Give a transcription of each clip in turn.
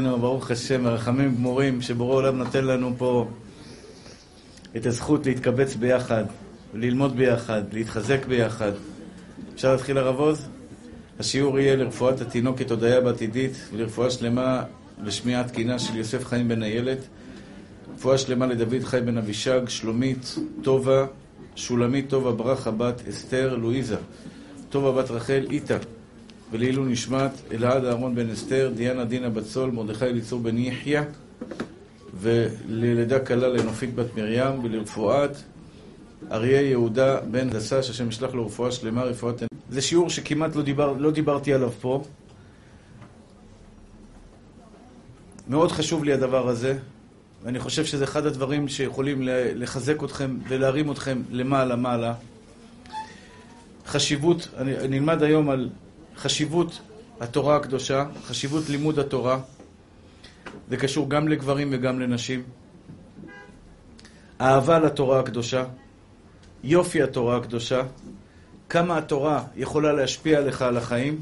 ברוך השם, מרחמים גמורים, שבורא עולם נותן לנו פה את הזכות להתקבץ ביחד, ללמוד ביחד, להתחזק ביחד. אפשר להתחיל הרב עוז? השיעור יהיה לרפואת התינוקת הודיה בעתידית ולרפואה שלמה לשמיעה תקינה של יוסף חיים בן איילת. רפואה שלמה לדוד חי בן אבישג, שלומית, טובה, שולמית טובה ברכה בת אסתר לואיזה, טובה בת רחל איתה. ולעילוי נשמת אלעד אהרון בן אסתר, דיאנה דינה בת סול, מרדכי אליצור בן יחיא, וללידה קלה לנופית בת מרים, ולרפואת אריה יהודה בן דסה, שהשם ישלח לו רפואה שלמה, רפואת... זה שיעור שכמעט לא, דיבר, לא דיברתי עליו פה. מאוד חשוב לי הדבר הזה, ואני חושב שזה אחד הדברים שיכולים לחזק אתכם ולהרים אתכם למעלה-מעלה. חשיבות, אני נלמד היום על חשיבות התורה הקדושה, חשיבות לימוד התורה, זה קשור גם לגברים וגם לנשים. אהבה לתורה הקדושה, יופי התורה הקדושה, כמה התורה יכולה להשפיע עליך על החיים,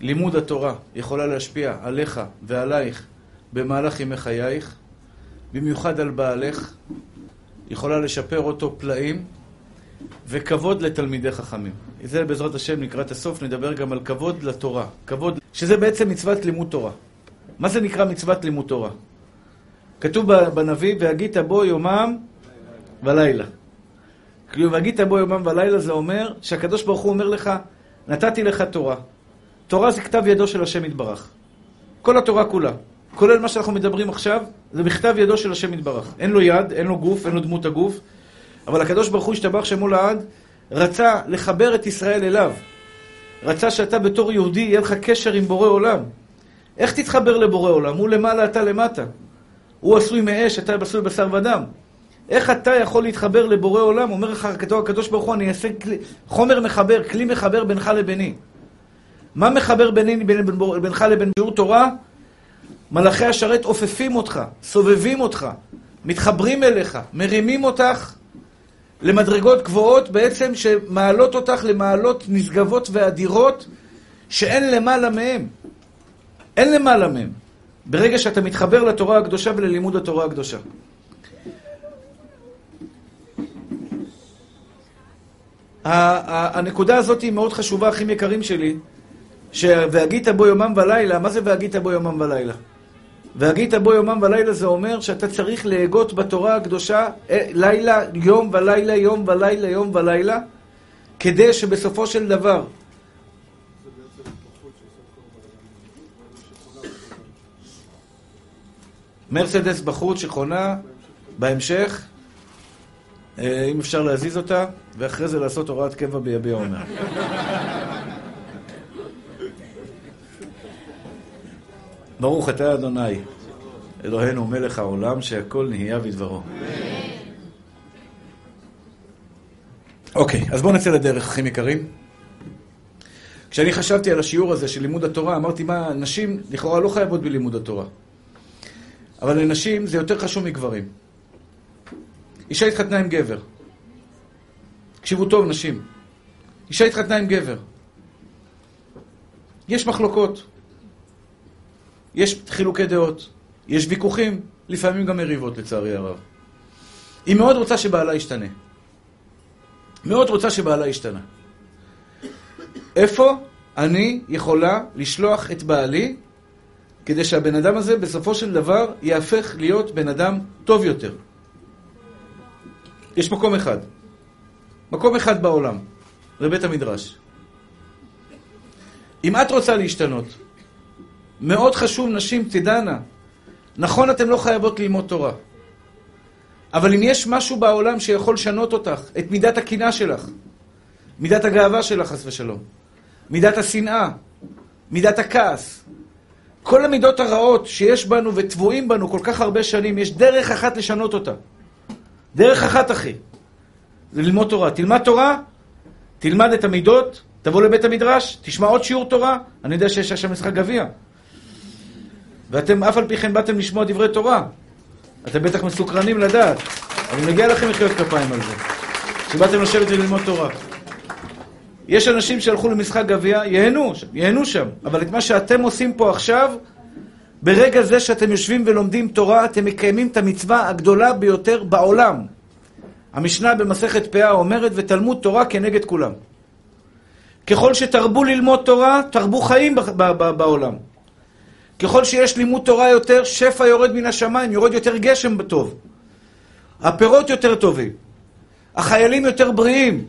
לימוד התורה יכולה להשפיע עליך ועלייך במהלך ימי חייך, במיוחד על בעלך, יכולה לשפר אותו פלאים, וכבוד לתלמידי חכמים. זה בעזרת השם לקראת הסוף נדבר גם על כבוד לתורה. כבוד, שזה בעצם מצוות לימוד תורה. מה זה נקרא מצוות לימוד תורה? כתוב בנביא, והגית בו יומם ולילה. כאילו, והגית בו יומם ולילה זה אומר שהקדוש ברוך הוא אומר לך, נתתי לך תורה. תורה זה כתב ידו של השם יתברך. כל התורה כולה. כולל מה שאנחנו מדברים עכשיו, זה בכתב ידו של השם יתברך. אין לו יד, אין לו גוף, אין לו דמות הגוף. אבל הקדוש ברוך הוא השתבח שמו לעד, רצה לחבר את ישראל אליו. רצה שאתה בתור יהודי יהיה לך קשר עם בורא עולם. איך תתחבר לבורא עולם? הוא למעלה, אתה למטה. הוא עשוי מאש, אתה עשוי בשר ודם. איך אתה יכול להתחבר לבורא עולם? אומר לך הקדוש ברוך הוא, אני אעשה כלי, חומר מחבר, כלי מחבר בינך לביני. מה מחבר ביני, בין, בין, בינך לבין שיעור תורה? מלאכי השרת עופפים אותך, סובבים אותך, מתחברים אליך, מרימים אותך למדרגות גבוהות בעצם שמעלות אותך למעלות נשגבות ואדירות שאין למעלה מהם. אין למעלה מהם. ברגע שאתה מתחבר לתורה הקדושה וללימוד התורה הקדושה. הנקודה הזאת היא מאוד חשובה, אחים יקרים שלי, ש"והגית בו יומם ולילה", מה זה "והגית בו יומם ולילה"? והגית בו יומם ולילה זה אומר שאתה צריך להגות בתורה הקדושה אה, לילה, יום ולילה, יום ולילה, יום ולילה, כדי שבסופו של דבר מרצדס בחוץ שחונה בהמשך, אה, אם אפשר להזיז אותה, ואחרי זה לעשות הוראת קבע ביביע עומר. ברוך אתה אדוני, אלוהינו מלך העולם, שהכל נהיה בדברו. אוקיי, אז בואו נצא לדרך, אחים יקרים. כשאני חשבתי על השיעור הזה של לימוד התורה, אמרתי, מה, נשים לכאורה לא חייבות בלימוד התורה. אבל לנשים זה יותר חשוב מגברים. אישה התחתנה עם גבר. תקשיבו טוב, נשים. אישה התחתנה עם גבר. יש מחלוקות. יש חילוקי דעות, יש ויכוחים, לפעמים גם מריבות לצערי הרב. היא מאוד רוצה שבעלה ישתנה. מאוד רוצה שבעלה ישתנה. איפה אני יכולה לשלוח את בעלי כדי שהבן אדם הזה בסופו של דבר יהפך להיות בן אדם טוב יותר? יש מקום אחד. מקום אחד בעולם. זה בית המדרש. אם את רוצה להשתנות, מאוד חשוב, נשים, תדענה. נכון, אתן לא חייבות ללמוד תורה. אבל אם יש משהו בעולם שיכול לשנות אותך, את מידת הקנאה שלך, מידת הגאווה שלך, חס ושלום, מידת השנאה, מידת הכעס, כל המידות הרעות שיש בנו וטבועים בנו כל כך הרבה שנים, יש דרך אחת לשנות אותה. דרך אחת, אחי. זה ללמוד תורה. תלמד תורה, תלמד את המידות, תבוא לבית המדרש, תשמע עוד שיעור תורה. אני יודע שיש שם משחק גביע. ואתם אף על פי כן באתם לשמוע דברי תורה. אתם בטח מסוקרנים לדעת. אני מגיע לכם מחיאות כפיים על זה. שבאתם לשבת וללמוד תורה. יש אנשים שהלכו למשחק גביע, ייהנו, ייהנו שם. אבל את מה שאתם עושים פה עכשיו, ברגע זה שאתם יושבים ולומדים תורה, אתם מקיימים את המצווה הגדולה ביותר בעולם. המשנה במסכת פאה אומרת, ותלמוד תורה כנגד כולם. ככל שתרבו ללמוד תורה, תרבו חיים בעולם. ככל שיש לימוד תורה יותר, שפע יורד מן השמיים, יורד יותר גשם בטוב. הפירות יותר טובים. החיילים יותר בריאים.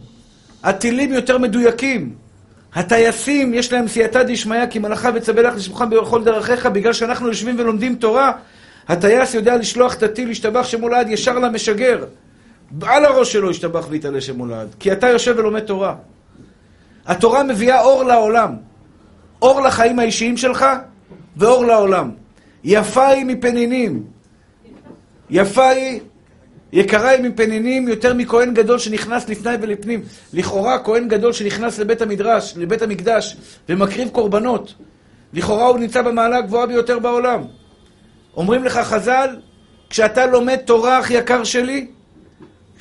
הטילים יותר מדויקים. הטייסים, יש להם סייעתא דשמיא, כי מלאכה לך לשמך בכל דרכיך, בגלל שאנחנו יושבים ולומדים תורה, הטייס יודע לשלוח את הטיל, להשתבח שמולד ישר למשגר. על הראש שלו ישתבח ויתעלה שמולד. כי אתה יושב ולומד תורה. התורה מביאה אור לעולם. אור לחיים האישיים שלך ואור לעולם. יפה היא מפנינים. יפה היא יקרה היא מפנינים יותר מכהן גדול שנכנס לפני ולפנים. לכאורה כהן גדול שנכנס לבית המדרש, לבית המקדש, ומקריב קורבנות. לכאורה הוא נמצא במעלה הגבוהה ביותר בעולם. אומרים לך חז"ל, כשאתה לומד תורה, אח יקר שלי,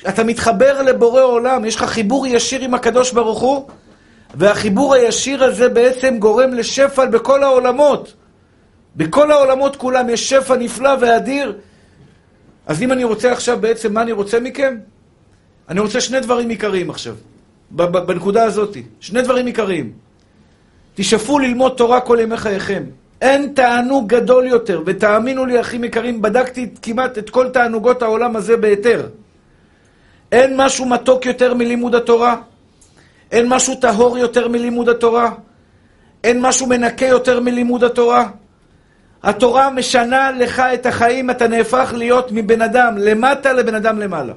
אתה מתחבר לבורא עולם, יש לך חיבור ישיר עם הקדוש ברוך הוא, והחיבור הישיר הזה בעצם גורם לשפע בכל העולמות. בכל העולמות כולם יש שפע נפלא ואדיר, אז אם אני רוצה עכשיו בעצם, מה אני רוצה מכם? אני רוצה שני דברים עיקריים עכשיו, בנקודה הזאת. שני דברים עיקריים. תשאפו ללמוד תורה כל ימי חייכם. אין תענוג גדול יותר, ותאמינו לי, אחים יקרים, בדקתי כמעט את כל תענוגות העולם הזה בהיתר. אין משהו מתוק יותר מלימוד התורה, אין משהו טהור יותר מלימוד התורה, אין משהו מנקה יותר מלימוד התורה. התורה משנה לך את החיים, אתה נהפך להיות מבן אדם למטה לבן אדם למעלה.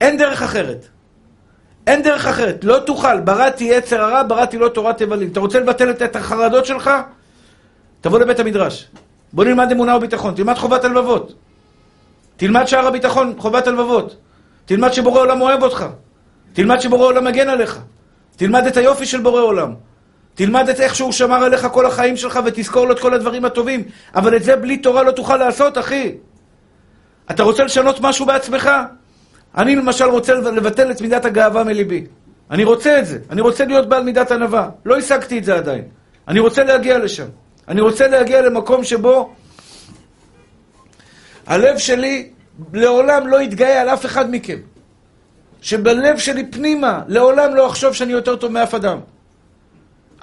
אין דרך אחרת. אין דרך אחרת. לא תוכל. בראתי יצר הרע, בראתי לא תורת הבלים. אתה רוצה לבטל את החרדות שלך? תבוא לבית המדרש. בוא נלמד אמונה וביטחון. תלמד חובת הלבבות. תלמד שער הביטחון, חובת הלבבות. תלמד שבורא עולם אוהב אותך. תלמד שבורא עולם מגן עליך. תלמד את היופי של בורא עולם. תלמד את איך שהוא שמר עליך כל החיים שלך ותזכור לו את כל הדברים הטובים. אבל את זה בלי תורה לא תוכל לעשות, אחי. אתה רוצה לשנות משהו בעצמך? אני למשל רוצה לבטל את מידת הגאווה מליבי. אני רוצה את זה. אני רוצה להיות בעל מידת ענווה. לא השגתי את זה עדיין. אני רוצה להגיע לשם. אני רוצה להגיע למקום שבו הלב שלי לעולם לא יתגאה על אף אחד מכם. שבלב שלי פנימה לעולם לא אחשוב שאני יותר טוב מאף אדם.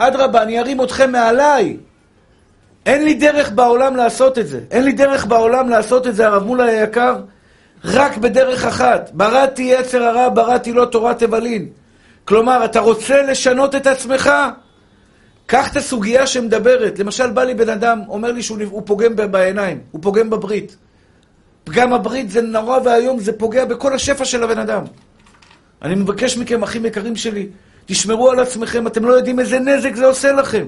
אדרבה, אני ארים אתכם מעליי. אין לי דרך בעולם לעשות את זה. אין לי דרך בעולם לעשות את זה, הרב מולה היקר, רק בדרך אחת. בראתי יצר הרע, בראתי לא תורת הבלין. כלומר, אתה רוצה לשנות את עצמך? קח את הסוגיה שמדברת. למשל, בא לי בן אדם, אומר לי שהוא פוגם בעיניים, הוא פוגם בברית. פגם הברית זה נורא ואיום, זה פוגע בכל השפע של הבן אדם. אני מבקש מכם, אחים יקרים שלי, תשמרו על עצמכם, אתם לא יודעים איזה נזק זה עושה לכם.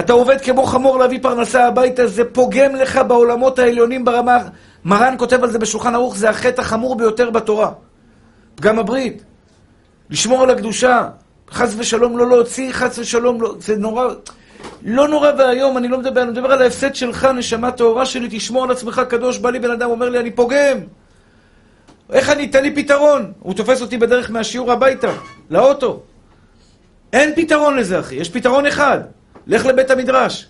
אתה עובד כמו חמור להביא פרנסה הביתה, זה פוגם לך בעולמות העליונים ברמה... מרן כותב על זה בשולחן ערוך, זה החטא החמור ביותר בתורה. פגם הברית. לשמור על הקדושה. חס ושלום לא להוציא, חס ושלום לא... זה נורא... לא נורא ואיום, אני לא מדבר, אני מדבר על ההפסד שלך, נשמה טהורה שלי, תשמור על עצמך קדוש. בא לי בן אדם, אומר לי, אני פוגם. איך אני אתן לי פתרון? הוא תופס אותי בדרך מהשיעור הביתה, לאוטו. אין פתרון לזה, אחי. יש פתרון אחד. לך לבית המדרש.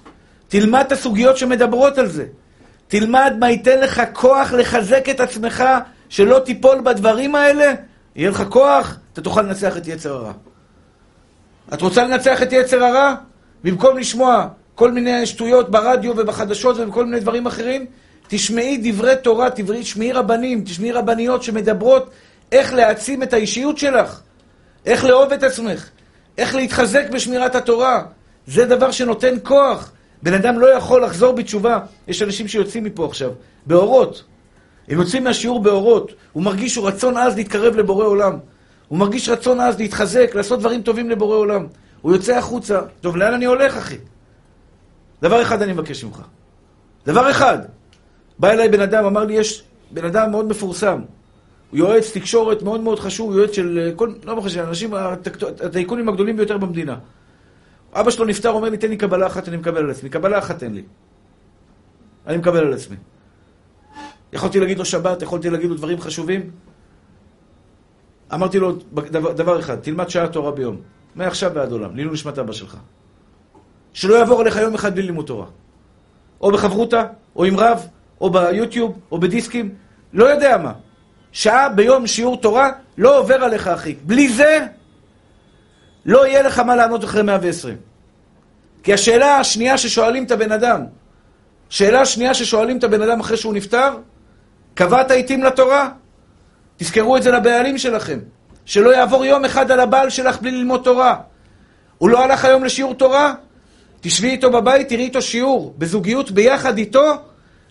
תלמד את הסוגיות שמדברות על זה. תלמד מה ייתן לך כוח לחזק את עצמך, שלא תיפול בדברים האלה. יהיה לך כוח, אתה תוכל לנצח את יצר הרע. את רוצה לנצח את יצר הרע? במקום לשמוע כל מיני שטויות ברדיו ובחדשות ובכל מיני דברים אחרים, תשמעי דברי תורה, תשמעי רבנים, תשמעי רבניות שמדברות איך להעצים את האישיות שלך, איך לאהוב את עצמך, איך להתחזק בשמירת התורה. זה דבר שנותן כוח. בן אדם לא יכול לחזור בתשובה. יש אנשים שיוצאים מפה עכשיו, באורות. הם יוצאים מהשיעור באורות. הוא מרגיש רצון עז להתקרב לבורא עולם. הוא מרגיש רצון עז להתחזק, לעשות דברים טובים לבורא עולם. הוא יוצא החוצה. טוב, לאן אני הולך, אחי? דבר אחד אני מבקש ממך. דבר אחד. בא אליי בן אדם, אמר לי, יש בן אדם מאוד מפורסם. הוא יועץ תקשורת מאוד מאוד חשוב, הוא יועץ של אה, כל, לא חושב, האנשים, הטייקונים הגדולים ביותר במדינה. אבא שלו נפטר, אומר לי, תן לי קבלה אחת, אני מקבל על עצמי. קבלה אחת תן לי. אני מקבל על עצמי. יכולתי להגיד לו שבת, יכולתי להגיד לו דברים חשובים. אמרתי לו דבר, דבר אחד, תלמד שעה תורה ביום. מעכשיו ועד עולם, לעילוי נשמת אבא שלך. שלא יעבור עליך יום אחד בלי לימוד תורה. או בחברותה, או עם רב, או ביוטיוב, או בדיסקים, לא יודע מה. שעה ביום שיעור תורה לא עובר עליך, אחי. בלי זה, לא יהיה לך מה לענות אחרי 120. כי השאלה השנייה ששואלים את הבן אדם, שאלה השנייה ששואלים את הבן אדם אחרי שהוא נפטר, קבעת עיתים לתורה? תזכרו את זה לבעלים שלכם. שלא יעבור יום אחד על הבעל שלך בלי ללמוד תורה. הוא לא הלך היום לשיעור תורה? תשבי איתו בבית, תראי איתו שיעור. בזוגיות ביחד איתו,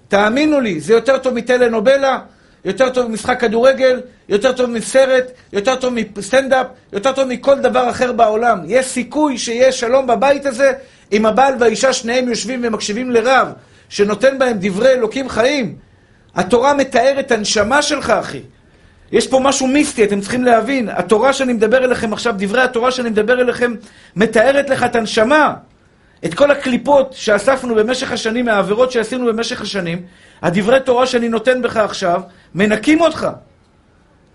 תאמינו לי, זה יותר טוב מטלנובלה, יותר טוב ממשחק כדורגל, יותר טוב מסרט, יותר טוב מסטנדאפ, יותר טוב מכל דבר אחר בעולם. יש סיכוי שיהיה שלום בבית הזה אם הבעל והאישה שניהם יושבים ומקשיבים לרב, שנותן בהם דברי אלוקים חיים. התורה מתארת הנשמה שלך, אחי. יש פה משהו מיסטי, אתם צריכים להבין. התורה שאני מדבר אליכם עכשיו, דברי התורה שאני מדבר אליכם, מתארת לך את הנשמה. את כל הקליפות שאספנו במשך השנים, מהעבירות שעשינו במשך השנים, הדברי תורה שאני נותן בך עכשיו, מנקים אותך.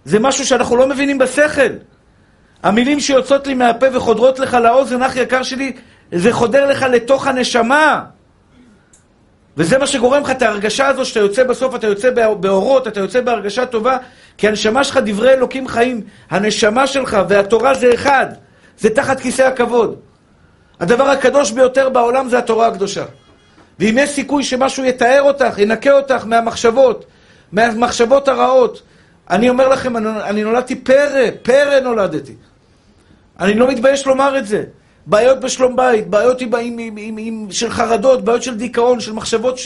זה משהו שאנחנו לא מבינים בשכל. המילים שיוצאות לי מהפה וחודרות לך לאוזן, אח יקר שלי, זה חודר לך לתוך הנשמה. וזה מה שגורם לך את ההרגשה הזו שאתה יוצא בסוף, אתה יוצא באורות, אתה יוצא בהרגשה טובה, כי הנשמה שלך דברי אלוקים חיים. הנשמה שלך והתורה זה אחד, זה תחת כיסא הכבוד. הדבר הקדוש ביותר בעולם זה התורה הקדושה. ואם יש סיכוי שמשהו יתאר אותך, ינקה אותך מהמחשבות, מהמחשבות הרעות, אני אומר לכם, אני נולדתי פרא, פרא נולדתי. אני לא מתבייש לומר את זה. בעיות בשלום בית, בעיות עם, עם, עם, עם, עם, של חרדות, בעיות של דיכאון, של מחשבות,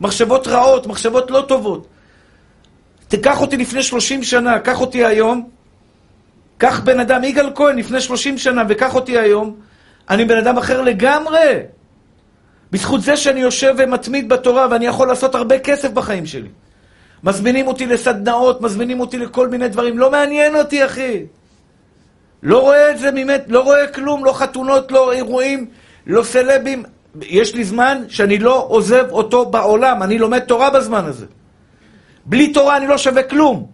מחשבות רעות, מחשבות לא טובות. תיקח אותי לפני 30 שנה, קח אותי היום, קח בן אדם, יגאל כהן, לפני 30 שנה, וקח אותי היום, אני בן אדם אחר לגמרי. בזכות זה שאני יושב ומתמיד בתורה, ואני יכול לעשות הרבה כסף בחיים שלי. מזמינים אותי לסדנאות, מזמינים אותי לכל מיני דברים, לא מעניין אותי, אחי. לא רואה את זה באמת, לא רואה כלום, לא חתונות, לא אירועים, לא סלבים. יש לי זמן שאני לא עוזב אותו בעולם, אני לומד תורה בזמן הזה. בלי תורה אני לא שווה כלום.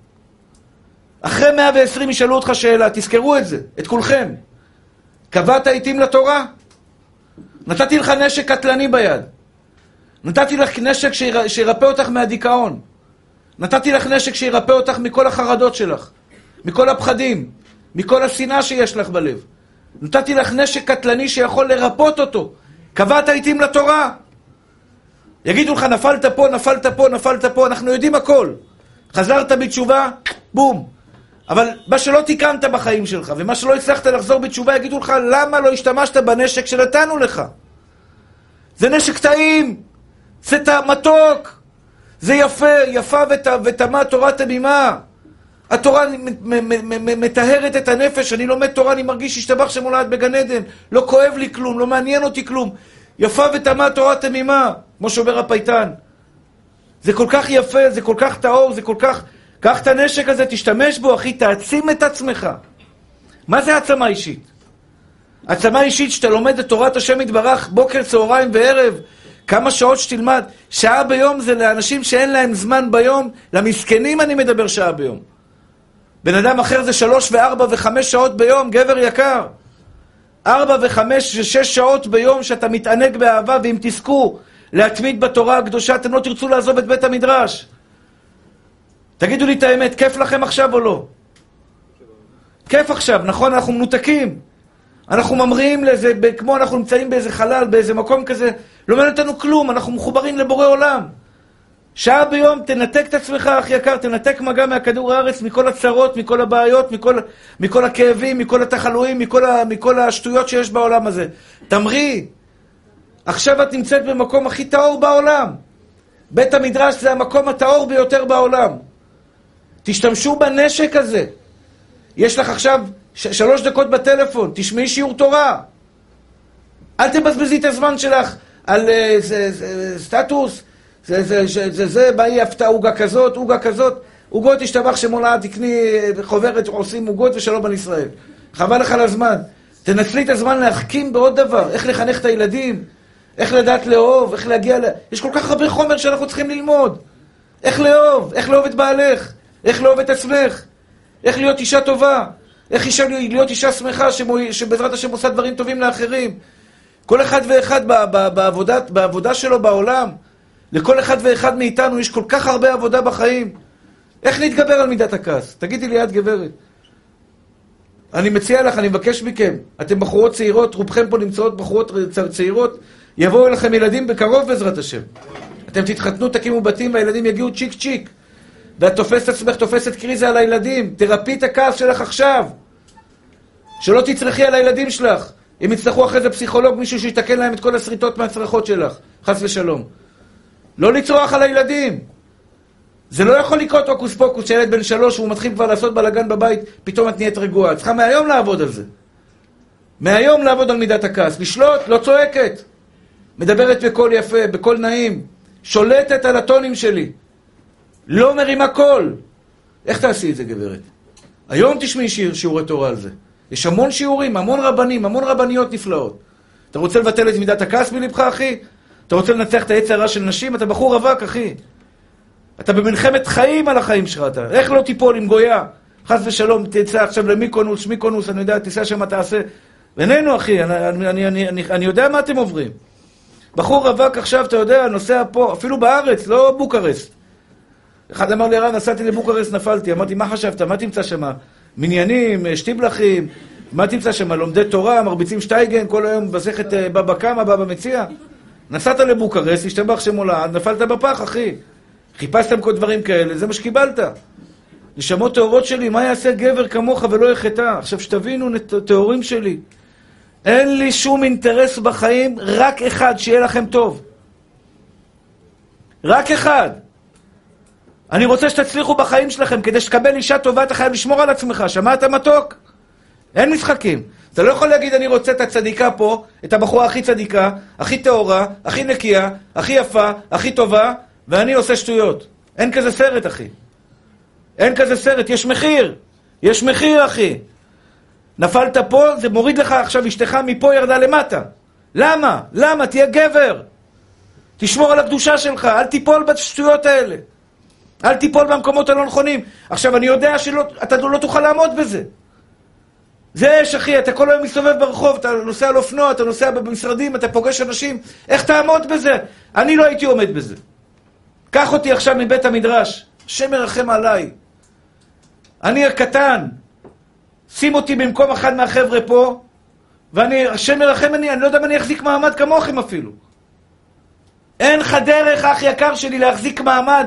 אחרי 120 ישאלו אותך שאלה, תזכרו את זה, את כולכם. קבעת עיתים לתורה? נתתי לך נשק קטלני ביד. נתתי לך נשק שירפא אותך מהדיכאון. נתתי לך נשק שירפא אותך מכל החרדות שלך, מכל הפחדים, מכל השנאה שיש לך בלב. נתתי לך נשק קטלני שיכול לרפות אותו. קבעת עיתים לתורה. יגידו לך, נפלת פה, נפלת פה, נפלת פה, אנחנו יודעים הכל. חזרת בתשובה, בום. אבל מה שלא תיקנת בחיים שלך, ומה שלא הצלחת לחזור בתשובה, יגידו לך, למה לא השתמשת בנשק שנתנו לך? זה נשק טעים, זה מתוק, זה יפה, יפה ותמה תורה תמימה. התורה מטהרת את הנפש, אני לומד תורה, אני מרגיש שהשתבח שמולד בגן עדן, לא כואב לי כלום, לא מעניין אותי כלום. יפה ותמה תורה תמימה, כמו שאומר הפייטן. זה כל כך יפה, זה כל כך טהור, זה כל כך... קח את הנשק הזה, תשתמש בו, אחי, תעצים את עצמך. מה זה העצמה אישית? העצמה אישית שאתה לומד את תורת השם יתברך בוקר, צהריים וערב, כמה שעות שתלמד. שעה ביום זה לאנשים שאין להם זמן ביום, למסכנים אני מדבר שעה ביום. בן אדם אחר זה שלוש וארבע וחמש שעות ביום, גבר יקר. ארבע וחמש ושש שעות ביום שאתה מתענג באהבה, ואם תזכו להתמיד בתורה הקדושה, אתם לא תרצו לעזוב את בית המדרש. תגידו לי את האמת, כיף לכם עכשיו או לא? כיף עכשיו, נכון? אנחנו מנותקים. אנחנו ממריאים לזה, כמו אנחנו נמצאים באיזה חלל, באיזה מקום כזה, לא מעניין אותנו כלום, אנחנו מחוברים לבורא עולם. שעה ביום תנתק את עצמך, אח יקר, תנתק מגע מהכדור הארץ, מכל הצרות, מכל הבעיות, מכל, מכל הכאבים, מכל התחלואים, מכל, ה, מכל השטויות שיש בעולם הזה. תמריא. עכשיו את נמצאת במקום הכי טהור בעולם. בית המדרש זה המקום הטהור ביותר בעולם. תשתמשו בנשק הזה. יש לך עכשיו שלוש דקות בטלפון, תשמעי שיעור תורה. אל תבזבזי את הזמן שלך על uh, זה, זה, סטטוס, זה, זה, זה, זה, זה, היא הפתעה, עוגה כזאת, עוגה כזאת. עוגות השתבח שמולד, תקני אה, חוברת, עושים עוגות ושלום על ישראל. חבל לך על הזמן. תנצלי את הזמן להחכים בעוד דבר, איך לחנך את הילדים, איך לדעת לאהוב, איך להגיע ל... יש כל כך הרבה חומר שאנחנו צריכים ללמוד. איך לאהוב, איך לאהוב את בעלך, איך לאהוב את עצמך, איך להיות אישה טובה, איך אישה, להיות אישה שמחה שבעזרת השם עושה דברים טובים לאחרים. כל אחד ואחד בעבודת, בעבודה שלו בעולם, לכל אחד ואחד מאיתנו יש כל כך הרבה עבודה בחיים. איך נתגבר על מידת הכעס? תגידי לי את, גברת. אני מציע לך, אני מבקש מכם, אתם בחורות צעירות, רובכם פה נמצאות בחורות צעירות, יבואו אליכם ילדים בקרוב בעזרת השם. אתם תתחתנו, תקימו בתים והילדים יגיעו צ'יק צ'יק. ואת תופסת עצמך, תופסת קריזה על הילדים. תרפי את הכעס שלך עכשיו. שלא תצרכי על הילדים שלך. אם יצטרכו אחרי זה פסיכולוג, מישהו שיתקן להם את כל השריטות מהצרחות שלך. חס ושלום. לא לצרוח על הילדים. זה לא יכול לקרות הוקוס פוקוס שילד בן שלוש, והוא מתחיל כבר לעשות בלאגן בבית, פתאום את נהיית רגועה. צריכה מהיום לעבוד על זה. מהיום לעבוד על מידת הכעס. לשלוט, לא צועקת. מדברת בקול יפה, בקול נעים. שולטת על הטונים שלי. לא מרימה קול. איך תעשי את זה, גברת? היום תשמעי שיר, שיעורי תורה על זה. יש המון שיעורים, המון רבנים, המון רבניות נפלאות. אתה רוצה לבטל את מידת הכעס מלבך, אחי? אתה רוצה לנצח את היצר הרע של נשים? אתה בחור רווק, אחי. אתה במלחמת חיים על החיים שלך, אתה. איך לא תיפול עם גויה? חס ושלום, תצא עכשיו למיקונוס, מיקונוס, אני יודע, תיסע שם, תעשה. בינינו, אחי, אני, אני, אני, אני, אני יודע מה אתם עוברים. בחור רווק עכשיו, אתה יודע, נוסע פה, אפילו בארץ, לא בוקרסט. אחד אמר לי, הרב, נסעתי לבוקרסט, נפלתי. אמרתי, מה חשבת? מה תמצא שם? מניינים, שטיבלחים, מה תמצא שם? לומדי תורה, מרביצים שטייגן, כל היום מסכת אה, בבא קמא, בבא מציע? נסעת לבוקרסט, השתבח שמולד, נפלת בפח, אחי. חיפשתם כל דברים כאלה, זה מה שקיבלת. נשמות טהורות שלי, מה יעשה גבר כמוך ולא יחטא? עכשיו שתבינו, טהורים שלי, אין לי שום אינטרס בחיים, רק אחד, שיהיה לכם טוב. רק אחד. אני רוצה שתצליחו בחיים שלכם, כדי שתקבל אישה טובה, אתה חייב לשמור על עצמך. שמעת מתוק? אין משחקים. אתה לא יכול להגיד, אני רוצה את הצדיקה פה, את הבחורה הכי צדיקה, הכי טהורה, הכי נקייה, הכי יפה, הכי טובה, ואני עושה שטויות. אין כזה סרט, אחי. אין כזה סרט, יש מחיר. יש מחיר, אחי. נפלת פה, זה מוריד לך עכשיו אשתך מפה ירדה למטה. למה? למה? תהיה גבר. תשמור על הקדושה שלך, אל תיפול בשטויות האלה. אל תיפול במקומות הלא נכונים. עכשיו, אני יודע שאתה לא תוכל לעמוד בזה. זה אש, אחי, אתה כל היום מסתובב ברחוב, אתה נוסע על אופנוע, אתה נוסע במשרדים, אתה פוגש אנשים, איך תעמוד בזה? אני לא הייתי עומד בזה. קח אותי עכשיו מבית המדרש, השם ירחם עליי. אני הקטן, שים אותי במקום אחד מהחבר'ה פה, ואני, השם ירחם אני, אני לא יודע אם אני אחזיק מעמד כמוכם אפילו. אין לך דרך, אח יקר שלי, להחזיק מעמד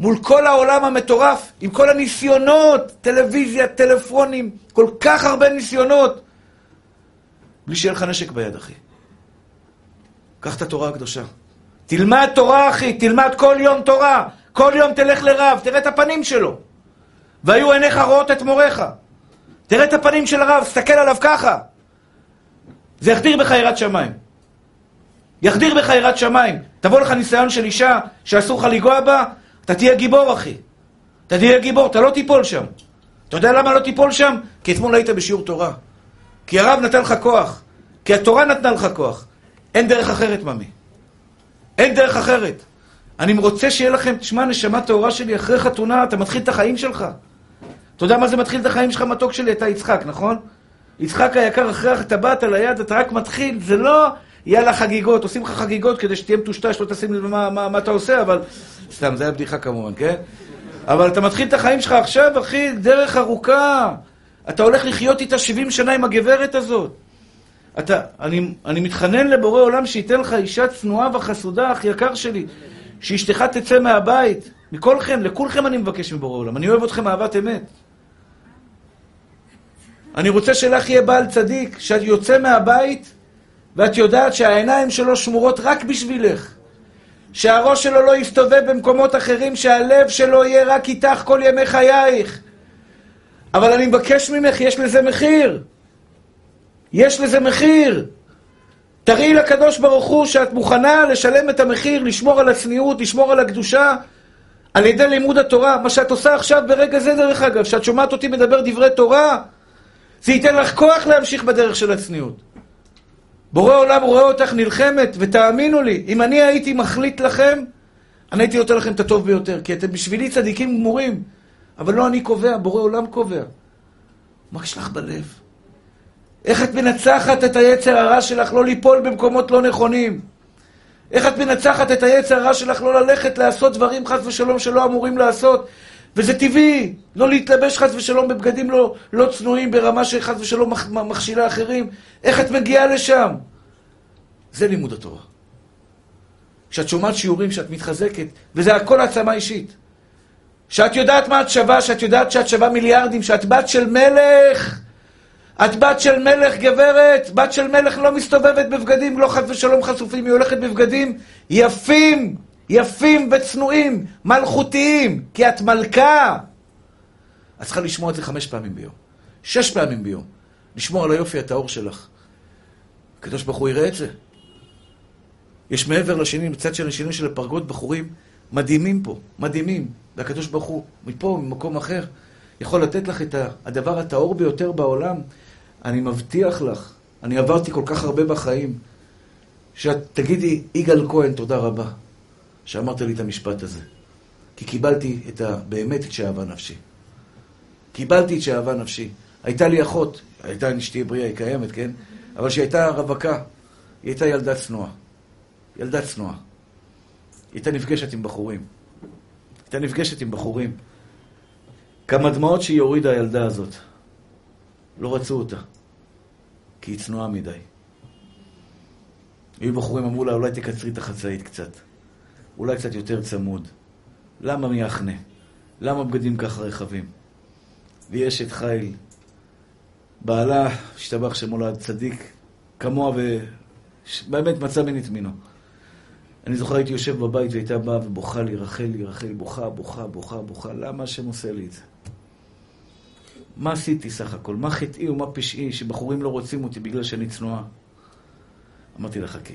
מול כל העולם המטורף, עם כל הניסיונות, טלוויזיה, טלפונים, כל כך הרבה ניסיונות, בלי שיהיה לך נשק ביד, אחי. קח את התורה הקדושה. תלמד תורה, אחי, תלמד כל יום תורה. כל יום תלך לרב, תראה את הפנים שלו. והיו עיניך רואות את מוריך. תראה את הפנים של הרב, תסתכל עליו ככה. זה יחדיר בך יראת שמיים. יחדיר בך יראת שמיים. תבוא לך ניסיון של אישה שאסור לך לנגוע בה, אתה תהיה גיבור, אחי. אתה תהיה גיבור, אתה לא תיפול שם. אתה יודע למה לא תיפול שם? כי אתמול היית בשיעור תורה. כי הרב נתן לך כוח. כי התורה נתנה לך כוח. אין דרך אחרת, ממי. אין דרך אחרת. אני רוצה שיהיה לכם, תשמע, נשמה טהורה שלי, אחרי חתונה אתה מתחיל את החיים שלך. אתה יודע מה זה מתחיל את החיים שלך, מתוק שלי? אתה יצחק, נכון? יצחק היקר, אחרי הטבעת על היד, אתה רק מתחיל, זה לא יאללה חגיגות, עושים לך חגיגות כדי שתהיה מטושטש, לא תשים לב מה, מה, מה אתה עושה, אבל... סתם, זה היה בדיחה כמובן, כן? אבל אתה מתחיל את החיים שלך עכשיו, אחי, דרך ארוכה. אתה הולך לחיות איתה 70 שנה עם הגברת הזאת. אתה, אני, אני מתחנן לבורא עולם שייתן לך אישה צנועה וחסודה, אח יקר שלי, שאשתך תצא מהבית. מכולכם, לכולכם אני מבקש מבורא עולם. אני אוהב אתכם אהבת אמת. אני רוצה שלך יהיה בעל צדיק, שאת יוצא מהבית ואת יודעת שהעיניים שלו שמורות רק בשבילך. שהראש שלו לא יסתובב במקומות אחרים, שהלב שלו יהיה רק איתך כל ימי חייך. אבל אני מבקש ממך, יש לזה מחיר. יש לזה מחיר. תראי לקדוש ברוך הוא שאת מוכנה לשלם את המחיר, לשמור על הצניעות, לשמור על הקדושה, על ידי לימוד התורה. מה שאת עושה עכשיו ברגע זה, דרך אגב, שאת שומעת אותי מדבר דברי תורה, זה ייתן לך כוח להמשיך בדרך של הצניעות. בורא עולם רואה אותך נלחמת, ותאמינו לי, אם אני הייתי מחליט לכם, אני הייתי נותן לכם את הטוב ביותר, כי אתם בשבילי צדיקים גמורים, אבל לא אני קובע, בורא עולם קובע. מה יש לך בלב? איך את מנצחת את היצר הרע שלך לא ליפול במקומות לא נכונים? איך את מנצחת את היצר הרע שלך לא ללכת לעשות דברים חס ושלום שלא אמורים לעשות? וזה טבעי, לא להתלבש חס ושלום בבגדים לא, לא צנועים ברמה שחס ושלום מכשילה אחרים. איך את מגיעה לשם? זה לימוד התורה. כשאת שומעת שיעורים, שאת מתחזקת, וזה הכל העצמה אישית. שאת יודעת מה את שווה, שאת יודעת שאת שווה מיליארדים, שאת בת של מלך. את בת של מלך, גברת. בת של מלך לא מסתובבת בבגדים, לא חס ושלום חשופים, היא הולכת בבגדים יפים, יפים וצנועים, מלכותיים, כי את מלכה. את צריכה לשמוע את זה חמש פעמים ביום, שש פעמים ביום. לשמור על היופי הטהור שלך. הקדוש ברוך הוא יראה את זה. יש מעבר לשני, בצד של השני של הפרגות, בחורים מדהימים פה, מדהימים. והקדוש ברוך הוא, מפה, ממקום אחר, יכול לתת לך את הדבר הטהור ביותר בעולם. אני מבטיח לך, אני עברתי כל כך הרבה בחיים, שאת תגידי, יגאל כהן, תודה רבה, שאמרת לי את המשפט הזה. כי קיבלתי את ה... באמת את שאהבה נפשי. קיבלתי את שאהבה נפשי. הייתה לי אחות, הייתה אשתי בריאה, היא קיימת, כן? אבל שהיא הייתה רווקה, היא הייתה ילדה צנועה. ילדה צנועה. היא הייתה נפגשת עם בחורים. הייתה נפגשת עם בחורים. כמה דמעות שהיא הורידה הילדה הזאת. לא רצו אותה, כי היא צנועה מדי. היו בחורים אמרו לה, אולי תקצרי את החצאית קצת. אולי קצת יותר צמוד. למה מיחנה? למה בגדים ככה רחבים? ויש את חיל, בעלה, השתבח שמולד, צדיק, כמוה ובאמת מצא מינית מינו. אני זוכר הייתי יושב בבית והייתה באה ובוכה לי, רחל לי, רחל, בוכה, בוכה, בוכה, בוכה, למה השם עושה לי את זה? מה עשיתי סך הכל? מה חטאי ומה פשעי שבחורים לא רוצים אותי בגלל שאני צנועה? אמרתי לה, חכי.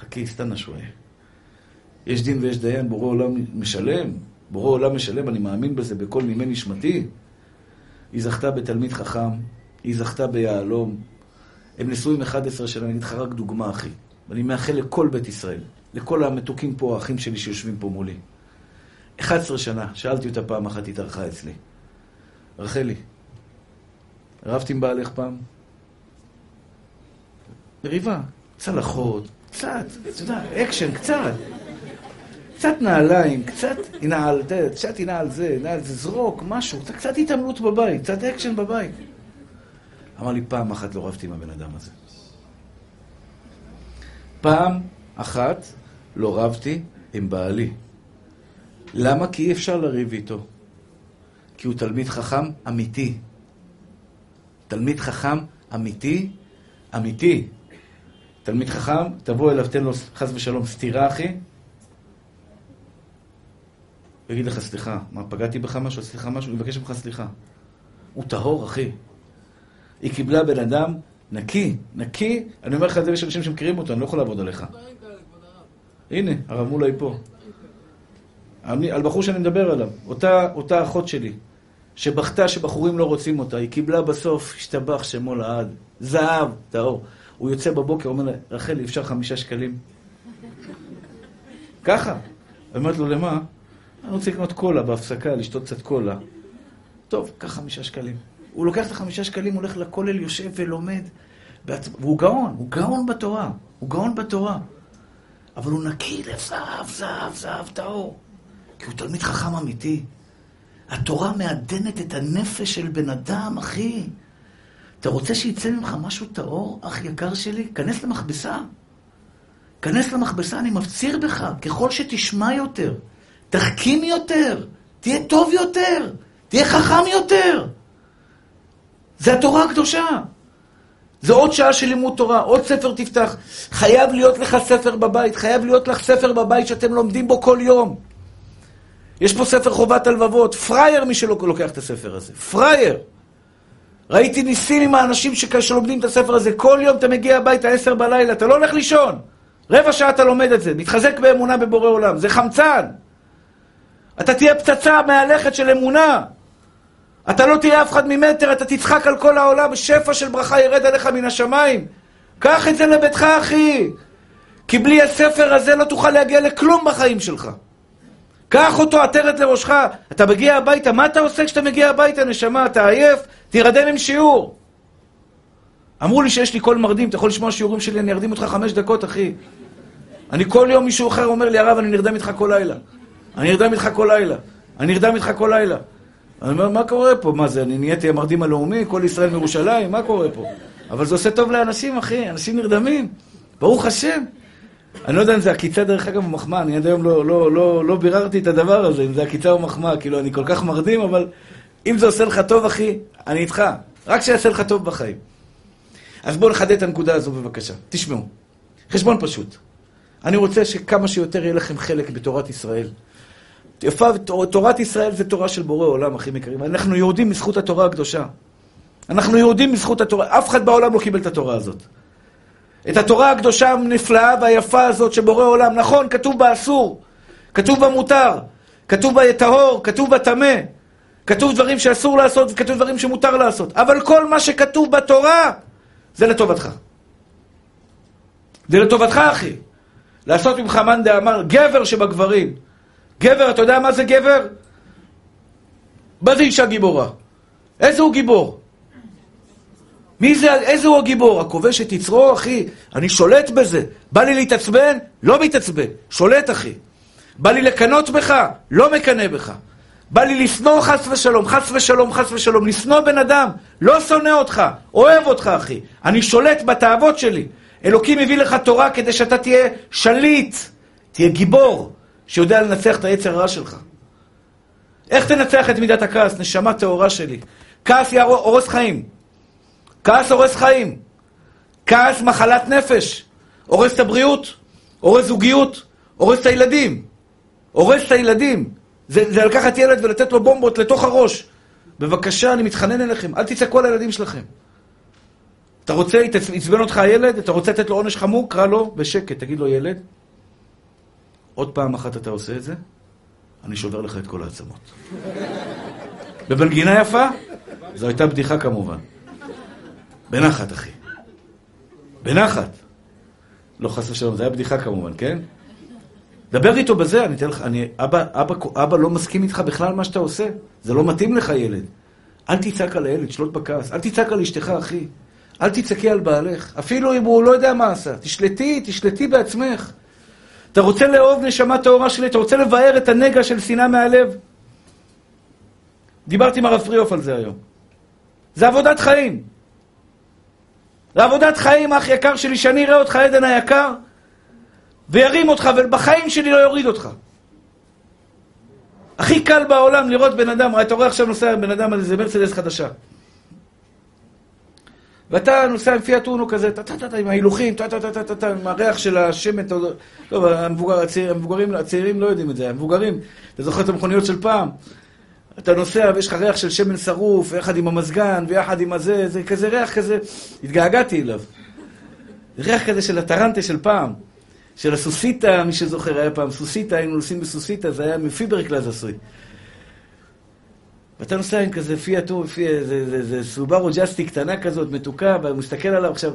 חכי, סתנה שויה. יש דין ויש דיין, בורא עולם משלם. בורא עולם משלם, אני מאמין בזה בכל נימי נשמתי. היא זכתה בתלמיד חכם, היא זכתה ביהלום. הם נשואים 11 שנה, אני אגיד לך רק דוגמה, אחי. ואני מאחל לכל בית ישראל, לכל המתוקים פה, האחים שלי שיושבים פה מולי. 11 שנה, שאלתי אותה פעם אחת, התארחה אצלי. רחלי, רבת עם בעלך פעם? מריבה, צלחות, קצת, אתה יודע, אקשן, קצת. קצת נעליים, קצת ינעל, קצת ינעל זה, ינעל זה, זרוק, משהו, קצת התעמלות בבית, קצת אקשן בבית. אמרה לי, פעם אחת לא רבתי עם הבן אדם הזה. פעם אחת לא רבתי עם בעלי. למה? כי אי אפשר לריב איתו. כי הוא תלמיד חכם אמיתי. תלמיד חכם אמיתי, אמיתי. תלמיד חכם, תבוא אליו, תן לו חס ושלום סטירה, אחי. הוא יגיד לך סליחה. מה, פגעתי בך משהו? סליחה משהו? אני מבקש ממך סליחה. הוא טהור, אחי. היא קיבלה בן אדם נקי, נקי. אני אומר לך את זה, יש אנשים שמכירים אותו, אני לא יכול לעבוד עליך. הנה, הרב מולאי פה. על בחור שאני מדבר עליו, אותה, אותה אחות שלי, שבכתה שבחורים לא רוצים אותה, היא קיבלה בסוף, השתבח שמו לעד, זהב, טהור. הוא יוצא בבוקר, אומר לה, רחלי, אפשר חמישה שקלים? ככה. אומרת לו, למה? אני רוצה לקנות קולה בהפסקה, לשתות קצת קולה. טוב, קח חמישה שקלים. הוא לוקח את החמישה שקלים, הולך לכולל, יושב ולומד. והוא גאון, הוא גאון בתורה. הוא גאון בתורה. אבל הוא נקי לזהב, זהב, זהב טהור. כי הוא תלמיד חכם אמיתי. התורה מעדנת את הנפש של בן אדם, אחי. אתה רוצה שיצא ממך משהו טהור, אח יקר שלי? כנס למכבסה. כנס למכבסה, אני מפציר בך, ככל שתשמע יותר, תחכים יותר, תהיה טוב יותר, תהיה חכם יותר. זה התורה הקדושה. זה עוד שעה של לימוד תורה, עוד ספר תפתח. חייב להיות לך ספר בבית, חייב להיות לך ספר בבית שאתם לומדים בו כל יום. יש פה ספר חובת הלבבות, פראייר מי שלא לוקח את הספר הזה, פראייר. ראיתי ניסים עם האנשים שלומדים את הספר הזה, כל יום אתה מגיע הביתה עשר בלילה, אתה לא הולך לישון. רבע שעה אתה לומד את זה, מתחזק באמונה בבורא עולם, זה חמצן. אתה תהיה פצצה מהלכת של אמונה. אתה לא תראה אף אחד ממטר, אתה תצחק על כל העולם, שפע של ברכה ירד עליך מן השמיים. קח את זה לביתך, אחי. כי בלי הספר הזה לא תוכל להגיע לכלום בחיים שלך. קח אותו עטרת לראשך. אתה מגיע הביתה, מה אתה עושה כשאתה מגיע הביתה, נשמה? אתה עייף? תירדם עם שיעור. אמרו לי שיש לי קול מרדים, אתה יכול לשמוע שיעורים שלי, אני ארדים אותך חמש דקות, אחי. אני כל יום מישהו אחר אומר לי, הרב, אני נרדם איתך כל לילה. אני נרדם איתך כל לילה. אני נרדם איתך כל לילה. אני אומר, מה קורה פה? מה זה, אני נהייתי המרדים הלאומי? כל ישראל מירושלים? מה קורה פה? אבל זה עושה טוב לאנשים, אחי. אנשים נרדמים. ברוך השם. אני לא יודע אם זה עקיצה, דרך אגב, או מחמאה. אני עד היום לא, לא, לא, לא ביררתי את הדבר הזה, אם זה עקיצה או מחמאה. כאילו, אני כל כך מרדים, אבל אם זה עושה לך טוב, אחי, אני איתך. רק שיעשה לך טוב בחיים. אז בואו נחדד את הנקודה הזו, בבקשה. תשמעו. חשבון פשוט. אני רוצה שכמה שיותר יהיה לכם חלק בתורת ישראל. יפה, תורת ישראל זה תורה של בורא עולם, אחים יקרים. אנחנו יהודים בזכות התורה הקדושה. אנחנו יהודים בזכות התורה. אף אחד בעולם לא קיבל את התורה הזאת. את התורה הקדושה הנפלאה והיפה הזאת שבורא עולם. נכון, כתוב בה אסור, כתוב בה מותר, כתוב בה טהור, כתוב בה טמא, כתוב דברים שאסור לעשות וכתוב דברים שמותר לעשות. אבל כל מה שכתוב בתורה זה לטובתך. זה לטובתך, אחי. לעשות ממך מאן דאמר, גבר שבגברים. גבר, אתה יודע מה זה גבר? מה זה אישה גיבורה? איזה הוא גיבור? מי זה, איזה הוא הגיבור? הכובש את יצרו, אחי? אני שולט בזה. בא לי להתעצבן? לא מתעצבן. שולט, אחי. בא לי לקנות בך? לא מקנא בך. בא לי לשנוא חס ושלום, חס ושלום, חס ושלום. לשנוא בן אדם, לא שונא אותך, אוהב אותך, אחי. אני שולט בתאוות שלי. אלוקים הביא לך תורה כדי שאתה תהיה שליט, תהיה גיבור, שיודע לנצח את היצר הרע שלך. איך תנצח את מידת הכעס, נשמה טהורה שלי? כעס הורס חיים. כעס הורס חיים. כעס מחלת נפש. הורס את הבריאות, הורס זוגיות, הורס את הילדים. הורס את הילדים. זה, זה לקחת ילד ולתת לו בומבות לתוך הראש. בבקשה, אני מתחנן אליכם, אל תצעקו על הילדים שלכם. אתה רוצה, עצבן אותך הילד, אתה רוצה לתת לו עונש חמור, קרא לו בשקט, תגיד לו, ילד, עוד פעם אחת אתה עושה את זה, אני שובר לך את כל העצמות. בבנגינה יפה? זו הייתה בדיחה כמובן. בנחת, אחי. בנחת. לא חס ושלום, זו הייתה בדיחה כמובן, כן? דבר איתו בזה, אני אתן לך, אני, אבא, אבא, אבא לא מסכים איתך בכלל מה שאתה עושה. זה לא מתאים לך, ילד. אל תצעק על הילד, שלוט בכעס. אל תצעק על אשתך, אחי. אל תצעקי על בעלך. אפילו אם הוא לא יודע מה עשה. תשלטי, תשלטי בעצמך. אתה רוצה לאהוב נשמה טהורה שלי? אתה רוצה לבאר את הנגע של שנאה מהלב? דיברתי עם הרב פריאוף על זה היום. זה עבודת חיים. זה עבודת חיים, אח יקר שלי, שאני אראה אותך, עדן היקר, וירים אותך, ובחיים שלי לא יוריד אותך. הכי קל בעולם לראות בן אדם, אתה רואה עכשיו נוסע בן אדם על איזה מרצדס חדשה. ואתה נוסע עם פיאט אונו כזה, טה-טה-טה, עם ההילוכים, טה-טה-טה-טה, עם הריח של השמן, טוב, המבוגרים, הצעירים לא יודעים את זה, המבוגרים, אתה זוכר את המכוניות של פעם? אתה נוסע ויש לך ריח של שמן שרוף, יחד עם המזגן, ויחד עם הזה, זה כזה ריח כזה, התגעגעתי אליו. ריח כזה של הטרנטה של פעם, של הסוסיתא, מי שזוכר, היה פעם סוסיתא, היינו נוסעים בסוסיתא, זה היה מפיברגלס עשוי. ואתה נוסע עם כזה פיאט, זה, זה, זה, זה סובארו ג'סטי קטנה כזאת, מתוקה, ואתה מסתכל עליו עכשיו.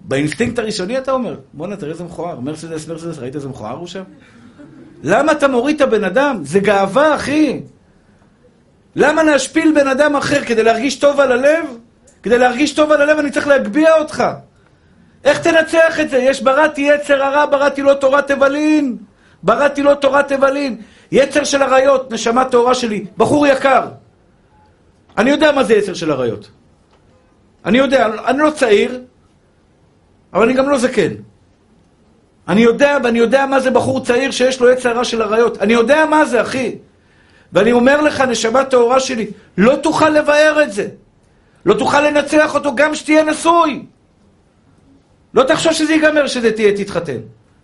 באינסטינקט הראשוני אתה אומר, בואנה, תראה איזה מכוער, מרסדס, מרסדס, ראית איזה מכוער הוא שם? למה אתה מוריד את הבן אדם? זה גאווה, אחי. למה להשפיל בן אדם אחר כדי להרגיש טוב על הלב? כדי להרגיש טוב על הלב אני צריך להגביה אותך. איך תנצח את זה? יש בראתי יצר הרע, בראתי לו תורת תבלין. בראתי לו תורת תבלין. יצר של אריות, נשמה טהורה שלי, בחור יקר. אני יודע מה זה יצר של אריות. אני יודע, אני לא צעיר, אבל אני גם לא זקן. אני יודע, ואני יודע מה זה בחור צעיר שיש לו יצר רע של אריות. אני יודע מה זה, אחי. ואני אומר לך, נשמה טהורה שלי, לא תוכל לבאר את זה. לא תוכל לנצח אותו גם שתהיה נשוי. לא תחשוב שזה ייגמר שזה תהיה, תתחתן.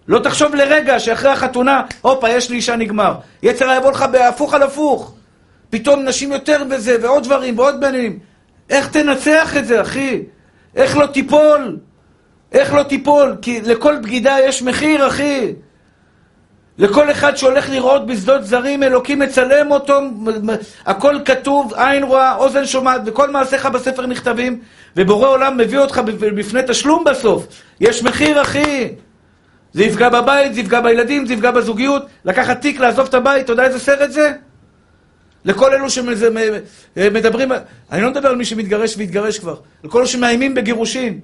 לא תחשוב לרגע שאחרי החתונה, הופה, יש לי אישה נגמר. יצר יבוא לך בהפוך על הפוך. פתאום נשים יותר בזה, ועוד דברים, ועוד בנים. איך תנצח את זה, אחי? איך לא תיפול? איך לא תיפול? כי לכל בגידה יש מחיר, אחי. לכל אחד שהולך לראות בשדות זרים, אלוקים מצלם אותו, הכל כתוב, עין רואה, אוזן שומעת, וכל מעשיך בספר נכתבים, ובורא עולם מביא אותך בפני תשלום בסוף. יש מחיר, אחי. זה יפגע בבית, זה יפגע בילדים, זה יפגע בזוגיות. לקחת תיק, לעזוב את הבית, אתה יודע איזה סרט זה? לכל אלו שמדברים, אני לא מדבר על מי שמתגרש והתגרש כבר, לכל אלו שמאיימים בגירושין.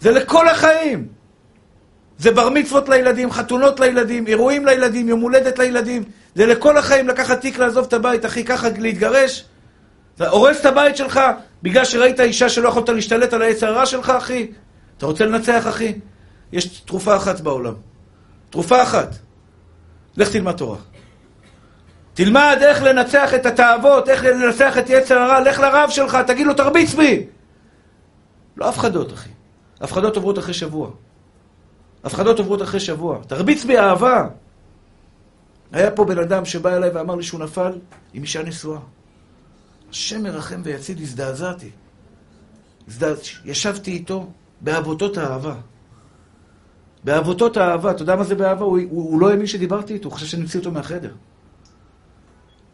זה לכל החיים. זה בר מצוות לילדים, חתונות לילדים, אירועים לילדים, יום הולדת לילדים. זה לכל החיים לקחת תיק לעזוב את הבית, אחי, ככה להתגרש. אתה הורס את הבית שלך בגלל שראית אישה שלא יכולת להשתלט על היצר הרע שלך, אחי. אתה רוצה לנצח, אחי? יש תרופה אחת בעולם. תרופה אחת. לך תלמד תורה. תלמד איך לנצח את התאוות, איך לנצח את יצר הרע, לך לרב שלך, תגיד לו, תרביץ בי! לא הפחדות, אחי. הפחדות עוברות אחרי שבוע. הפחדות עוברות אחרי שבוע. תרביץ בי אהבה. היה פה בן אדם שבא אליי ואמר לי שהוא נפל עם אישה נשואה. השם מרחם ויציל, הזדעזעתי. הזדעז... ישבתי איתו באבותות האהבה. באבותות האהבה. אתה יודע מה זה באהבה? הוא, הוא, הוא לא האמין שדיברתי איתו, הוא חושב שאני אוציא אותו מהחדר.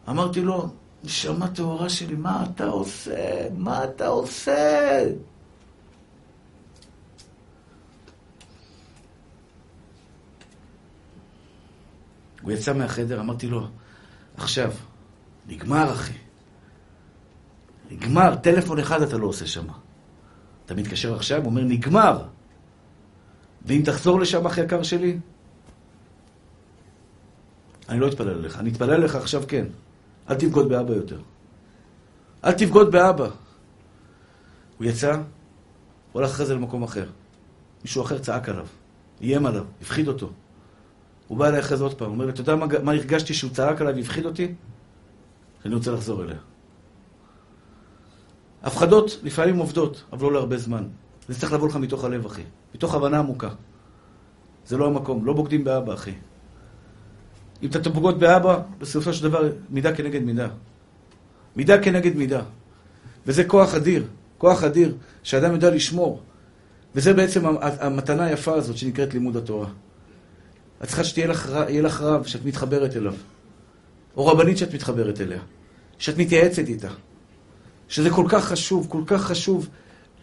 אמרתי לו, נשמה טהורה שלי, מה אתה עושה? מה אתה עושה? הוא יצא מהחדר, אמרתי לו, עכשיו, נגמר אחי. נגמר, טלפון אחד אתה לא עושה שם. אתה מתקשר עכשיו, הוא אומר, נגמר. ואם תחזור לשם, אחי יקר שלי, אני לא אתפלל עליך. אני אתפלל עליך עכשיו כן. אל תבגוד באבא יותר. אל תבגוד באבא. הוא יצא, הוא הלך אחרי זה למקום אחר. מישהו אחר צעק עליו, איים עליו, הפחיד אותו. הוא בא אליי אחרי זה עוד פעם, הוא אומר לי, אתה יודע מה, מה הרגשתי שהוא צעק עליי והפחיד אותי? שאני רוצה לחזור אליה. הפחדות לפעמים עובדות, אבל לא להרבה זמן. זה צריך לבוא לך מתוך הלב, אחי. מתוך הבנה עמוקה. זה לא המקום, לא בוגדים באבא, אחי. אם אתה תבוגוד באבא, בסופו של דבר, מידה כנגד מידה. מידה כנגד מידה. וזה כוח אדיר, כוח אדיר, שאדם יודע לשמור. וזה בעצם המתנה היפה הזאת שנקראת לימוד התורה. את צריכה שיהיה לך, לך רב שאת מתחברת אליו. או רבנית שאת מתחברת אליה. שאת מתייעצת איתה. שזה כל כך חשוב, כל כך חשוב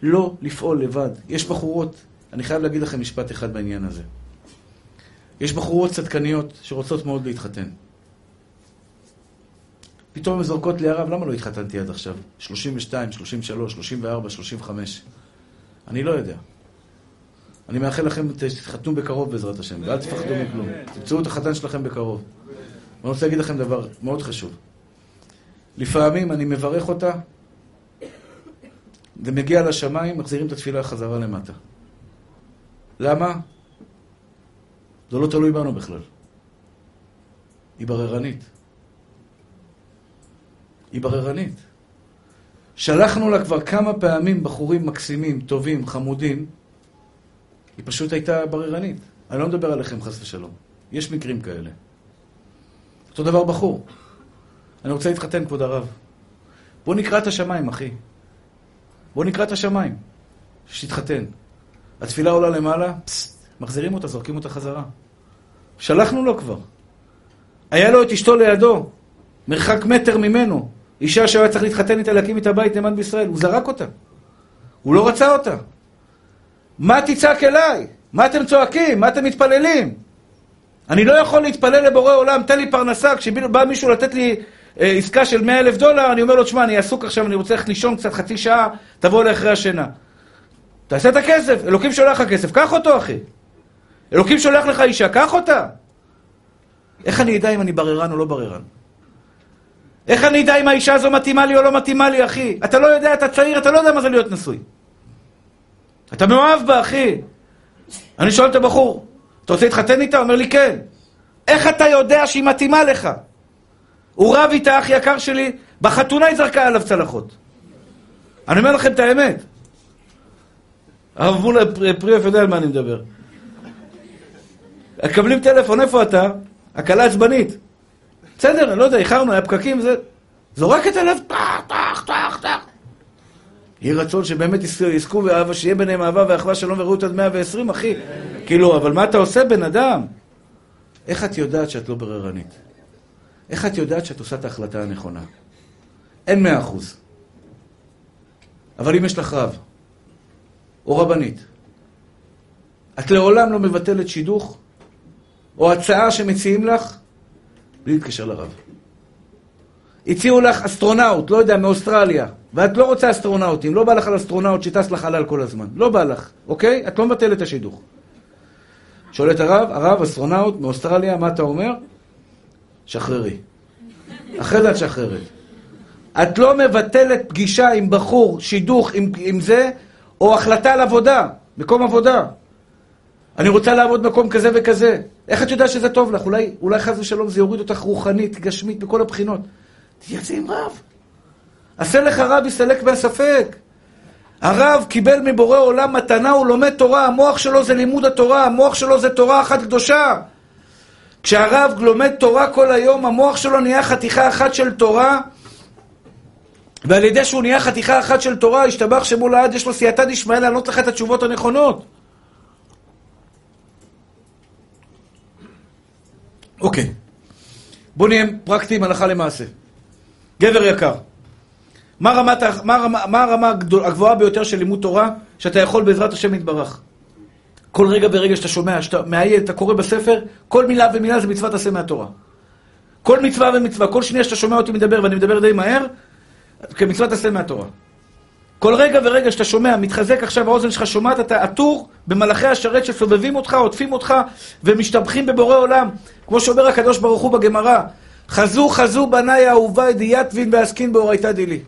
לא לפעול לבד. יש בחורות, אני חייב להגיד לכם משפט אחד בעניין הזה. יש בחורות צדקניות שרוצות מאוד להתחתן. פתאום הן זורקות לי הרב, למה לא התחתנתי עד עכשיו? 32, 33, 34, 35. אני לא יודע. אני מאחל לכם, שתתחתנו בקרוב בעזרת השם, ואל תפחדו מכלום. תמצאו את החתן שלכם בקרוב. אני רוצה להגיד לכם דבר מאוד חשוב. לפעמים אני מברך אותה, ומגיע לשמיים, מחזירים את התפילה חזרה למטה. למה? זה לא תלוי בנו בכלל. היא בררנית. היא בררנית. שלחנו לה כבר כמה פעמים בחורים מקסימים, טובים, חמודים, היא פשוט הייתה בררנית. אני לא מדבר עליכם חס ושלום. יש מקרים כאלה. אותו דבר בחור. אני רוצה להתחתן, כבוד הרב. בוא נקרא את השמיים, אחי. בוא נקרא את השמיים. שתתחתן. התפילה עולה למעלה, פסט, מחזירים אותה, זורקים אותה חזרה. שלחנו לו כבר. היה לו את אשתו לידו, מרחק מטר ממנו. אישה שהיה צריך להתחתן איתה, להקים איתה בית נאמן בישראל. הוא זרק אותה. הוא לא רצה אותה. מה תצעק אליי? מה אתם צועקים? מה אתם מתפללים? אני לא יכול להתפלל לבורא עולם, תן לי פרנסה. כשבא מישהו לתת לי עסקה של 100 אלף דולר, אני אומר לו, תשמע, אני עסוק עכשיו, אני רוצה ללכת לישון קצת חצי שעה, תבוא אליי אחרי השינה. תעשה את הכסף, אלוקים שולח לך כסף, קח אותו, אחי. אלוקים שולח לך אישה, קח אותה. איך אני אדע אם אני בררן או לא בררן? איך אני אדע אם האישה הזו מתאימה לי או לא מתאימה לי, אחי? אתה לא יודע, אתה צעיר, אתה לא יודע מה זה להיות נשוי. אתה מאוהב בה, אחי. אני שואל את הבחור, אתה רוצה להתחתן איתה? אומר לי, כן. איך אתה יודע שהיא מתאימה לך? הוא רב איתה, אח יקר שלי, בחתונה היא זרקה עליו צלחות. אני אומר לכם את האמת. הרב מולה פריאף יודע על מה אני מדבר. מקבלים טלפון, איפה אתה? הכלה עצבנית. בסדר, אני לא יודע, איחרנו, היה פקקים, זה... זורקת עליו, טח, טח, טח, טח. יהי רצון שבאמת יזכו ואהבה, שיהיה ביניהם אהבה ואחווה, שלום ורעות עד 120, אחי. כאילו, אבל מה אתה עושה, בן אדם? איך את יודעת שאת לא בררנית? איך את יודעת שאת עושה את ההחלטה הנכונה? אין מאה אחוז. אבל אם יש לך רב, או רבנית, את לעולם לא מבטלת שידוך, או הצעה שמציעים לך, בלי להתקשר לרב. הציעו לך אסטרונאוט, לא יודע, מאוסטרליה, ואת לא רוצה אסטרונאוטים, לא בא לך על אסטרונאוט שטס לחלל כל הזמן, לא בא לך, אוקיי? את לא מבטלת את השידוך. שואל את הרב, הרב, אסטרונאוט מאוסטרליה, מה אתה אומר? שחררי. אחרי זה את שחררת. את לא מבטלת פגישה עם בחור, שידוך עם, עם זה, או החלטה על עבודה, מקום עבודה. אני רוצה לעבוד במקום כזה וכזה. איך את יודעת שזה טוב לך? אולי, אולי חס ושלום זה יוריד אותך רוחנית, גשמית, בכל הבחינות. תתייעצי עם רב. עשה לך רב יסלק מהספק. הרב קיבל מבורא עולם מתנה, הוא לומד תורה, המוח שלו זה לימוד התורה, המוח שלו זה תורה אחת קדושה. כשהרב לומד תורה כל היום, המוח שלו נהיה חתיכה אחת של תורה, ועל ידי שהוא נהיה חתיכה אחת של תורה, השתבח שמו לעד, יש לו סייעתא דשמיא לענות לך את התשובות הנכונות. אוקיי, בואו נהיה פרקטיים הלכה למעשה. גבר יקר, מה הרמה הגבוהה ביותר של לימוד תורה שאתה יכול בעזרת השם יתברך? כל רגע ורגע שאתה שומע, שאתה מעיין, אתה קורא בספר, כל מילה ומילה זה מצוות עשה מהתורה. כל מצווה ומצווה, כל שנייה שאתה שומע אותי מדבר, ואני מדבר די מהר, כמצוות עשה מהתורה. כל רגע ורגע שאתה שומע, מתחזק עכשיו האוזן שלך, שומעת, אתה עטור במלאכי השרת שסובבים אותך, עוטפים אותך ומשתבחים בבורא עולם. כמו שאומר הקדוש ברוך הוא בגמרא, חזו חזו בניי אהוביי דיאטבין ועסקין באורייתא דילי.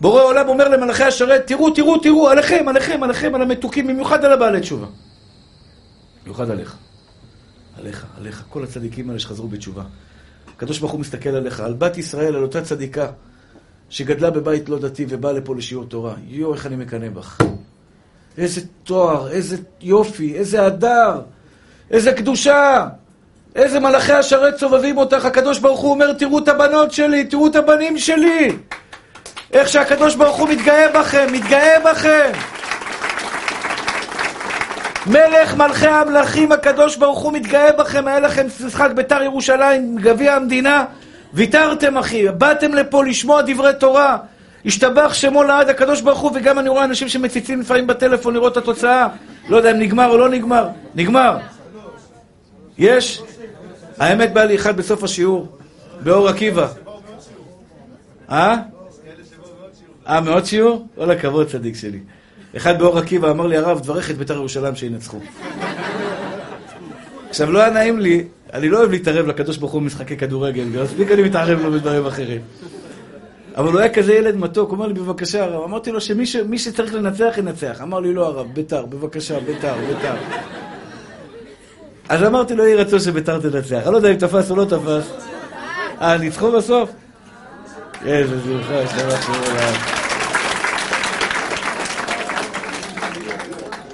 בורא עולם אומר למלאכי השרת, תראו, תראו, תראו, עליכם, עליכם, עליכם, על המתוקים, במיוחד על הבעלי תשובה. במיוחד עליך. עליך, עליך. כל הצדיקים האלה שחזרו בתשובה. הקדוש ברוך הוא מסתכל עליך, על בת ישראל, על אותה צדיקה, שגדלה בבית לא דתי ובאה לפה לשיעור תורה. יואו, איך אני מקנא בך. איזה תואר, איזה יופי, איזה הדר, איזה קדושה, איזה מלאכי השרת סובבים אותך. הקדוש ברוך הוא אומר, תראו את הבנות שלי, תראו את הבנים שלי. איך שהקדוש ברוך הוא מתגאה בכם, מתגאה בכם. מלך מלכי המלכים, הקדוש ברוך הוא מתגאה בכם, היה לכם משחק בית"ר ירושלים, גביע המדינה, ויתרתם אחי, באתם לפה לשמוע דברי תורה, השתבח שמו לעד הקדוש ברוך הוא, וגם אני רואה אנשים שמציצים לפעמים בטלפון לראות את התוצאה, לא יודע אם נגמר או לא נגמר, נגמר. יש? האמת בא לי אחד בסוף השיעור, באור עקיבא. אה? אה, מאוד שיעור? כל הכבוד, צדיק שלי. אחד באור עקיבא אמר לי, הרב, דברך את בית"ר ירושלים שינצחו. עכשיו, לא היה נעים לי, אני לא אוהב להתערב לקדוש ברוך הוא במשחקי כדורגל, מספיק אני מתערב לו בדברים אחרים. אבל הוא היה כזה ילד מתוק, הוא אמר לי, בבקשה, הרב. אמרתי לו שמי שצריך לנצח, ינצח. אמר לי, לא, הרב, בית"ר, בבקשה, בית"ר, בית"ר. אז אמרתי לו, יהי רצון שבית"ר תנצח. אני לא יודע אם תפס או לא תפס. אה, ניצחו בסוף? איזה שמחה, שבח שמונה.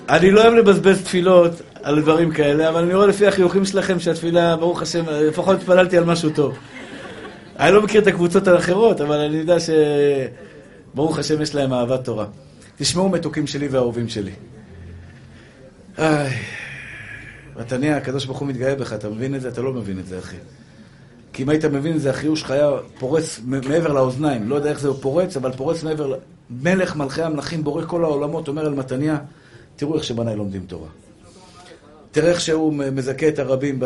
אני לא אוהב לבזבז תפילות על דברים כאלה, אבל אני רואה לפי החיוכים שלכם שהתפילה, ברוך השם, לפחות התפללתי על משהו טוב. אני לא מכיר את הקבוצות האחרות, אבל אני יודע שברוך השם יש להם אהבת תורה. תשמעו מתוקים שלי ואהובים שלי. איי, מתניה, הקדוש ברוך הוא מתגאה בך, אתה מבין את זה? אתה לא מבין את זה, אחי. כי אם היית מבין את זה, החיוש שלך היה פורץ מעבר לאוזניים. לא יודע איך זה פורץ, אבל פורץ מעבר... מלך מלכי המלכים, בורא כל העולמות, אומר אל מתניה, תראו איך שבניי לומדים תורה. תראה איך שהוא מזכה את הרבים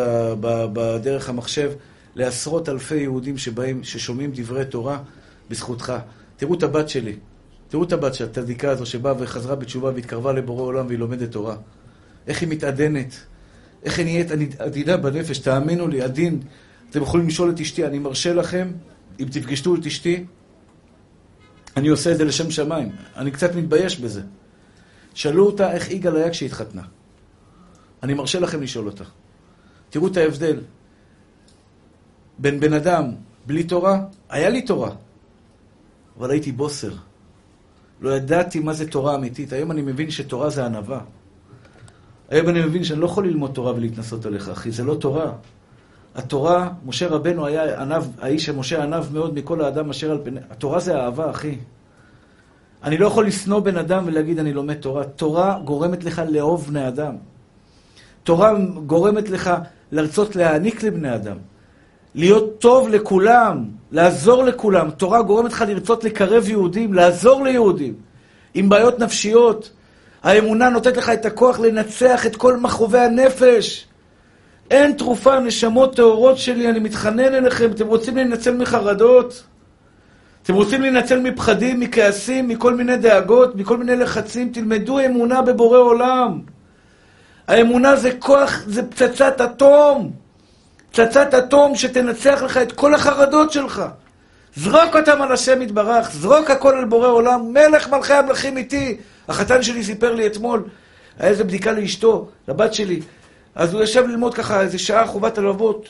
בדרך המחשב לעשרות אלפי יהודים שבאים, ששומעים דברי תורה בזכותך. תראו את הבת שלי, תראו את הבת הצדיקה הזו שבאה וחזרה בתשובה והתקרבה לבורא עולם והיא לומדת תורה. איך היא מתעדנת, איך היא נהיית עדינה בנפש, תאמינו לי, עדין. אתם יכולים לשאול את אשתי, אני מרשה לכם, אם תפגשו את אשתי, אני עושה את זה לשם שמיים. אני קצת מתבייש בזה. שאלו אותה איך יגאל היה כשהתחתנה. אני מרשה לכם לשאול אותה. תראו את ההבדל בין בן אדם בלי תורה, היה לי תורה, אבל הייתי בוסר. לא ידעתי מה זה תורה אמיתית. היום אני מבין שתורה זה ענווה. היום אני מבין שאני לא יכול ללמוד תורה ולהתנסות עליך, אחי, זה לא תורה. התורה, משה רבנו היה ענב, האיש שמשה ענב מאוד מכל האדם אשר על פני... התורה זה אהבה, אחי. אני לא יכול לשנוא בן אדם ולהגיד אני לומד תורה. תורה גורמת לך לאהוב בני אדם. תורה גורמת לך לרצות להעניק לבני אדם. להיות טוב לכולם, לעזור לכולם. תורה גורמת לך לרצות לקרב יהודים, לעזור ליהודים. עם בעיות נפשיות. האמונה נותנת לך את הכוח לנצח את כל מכאובי הנפש. אין תרופה, נשמות טהורות שלי, אני מתחנן אליכם, אתם רוצים להינצל מחרדות? אתם רוצים להינצל מפחדים, מכעסים, מכל מיני דאגות, מכל מיני לחצים? תלמדו אמונה בבורא עולם. האמונה זה כוח, זה פצצת אטום. פצצת אטום שתנצח לך את כל החרדות שלך. זרוק אותם על השם יתברך, זרוק הכל על בורא עולם, מלך מלכי המלכים איתי. החתן שלי סיפר לי אתמול, היה איזה בדיקה לאשתו, לבת שלי, אז הוא ישב ללמוד ככה איזה שעה חובת הלוות,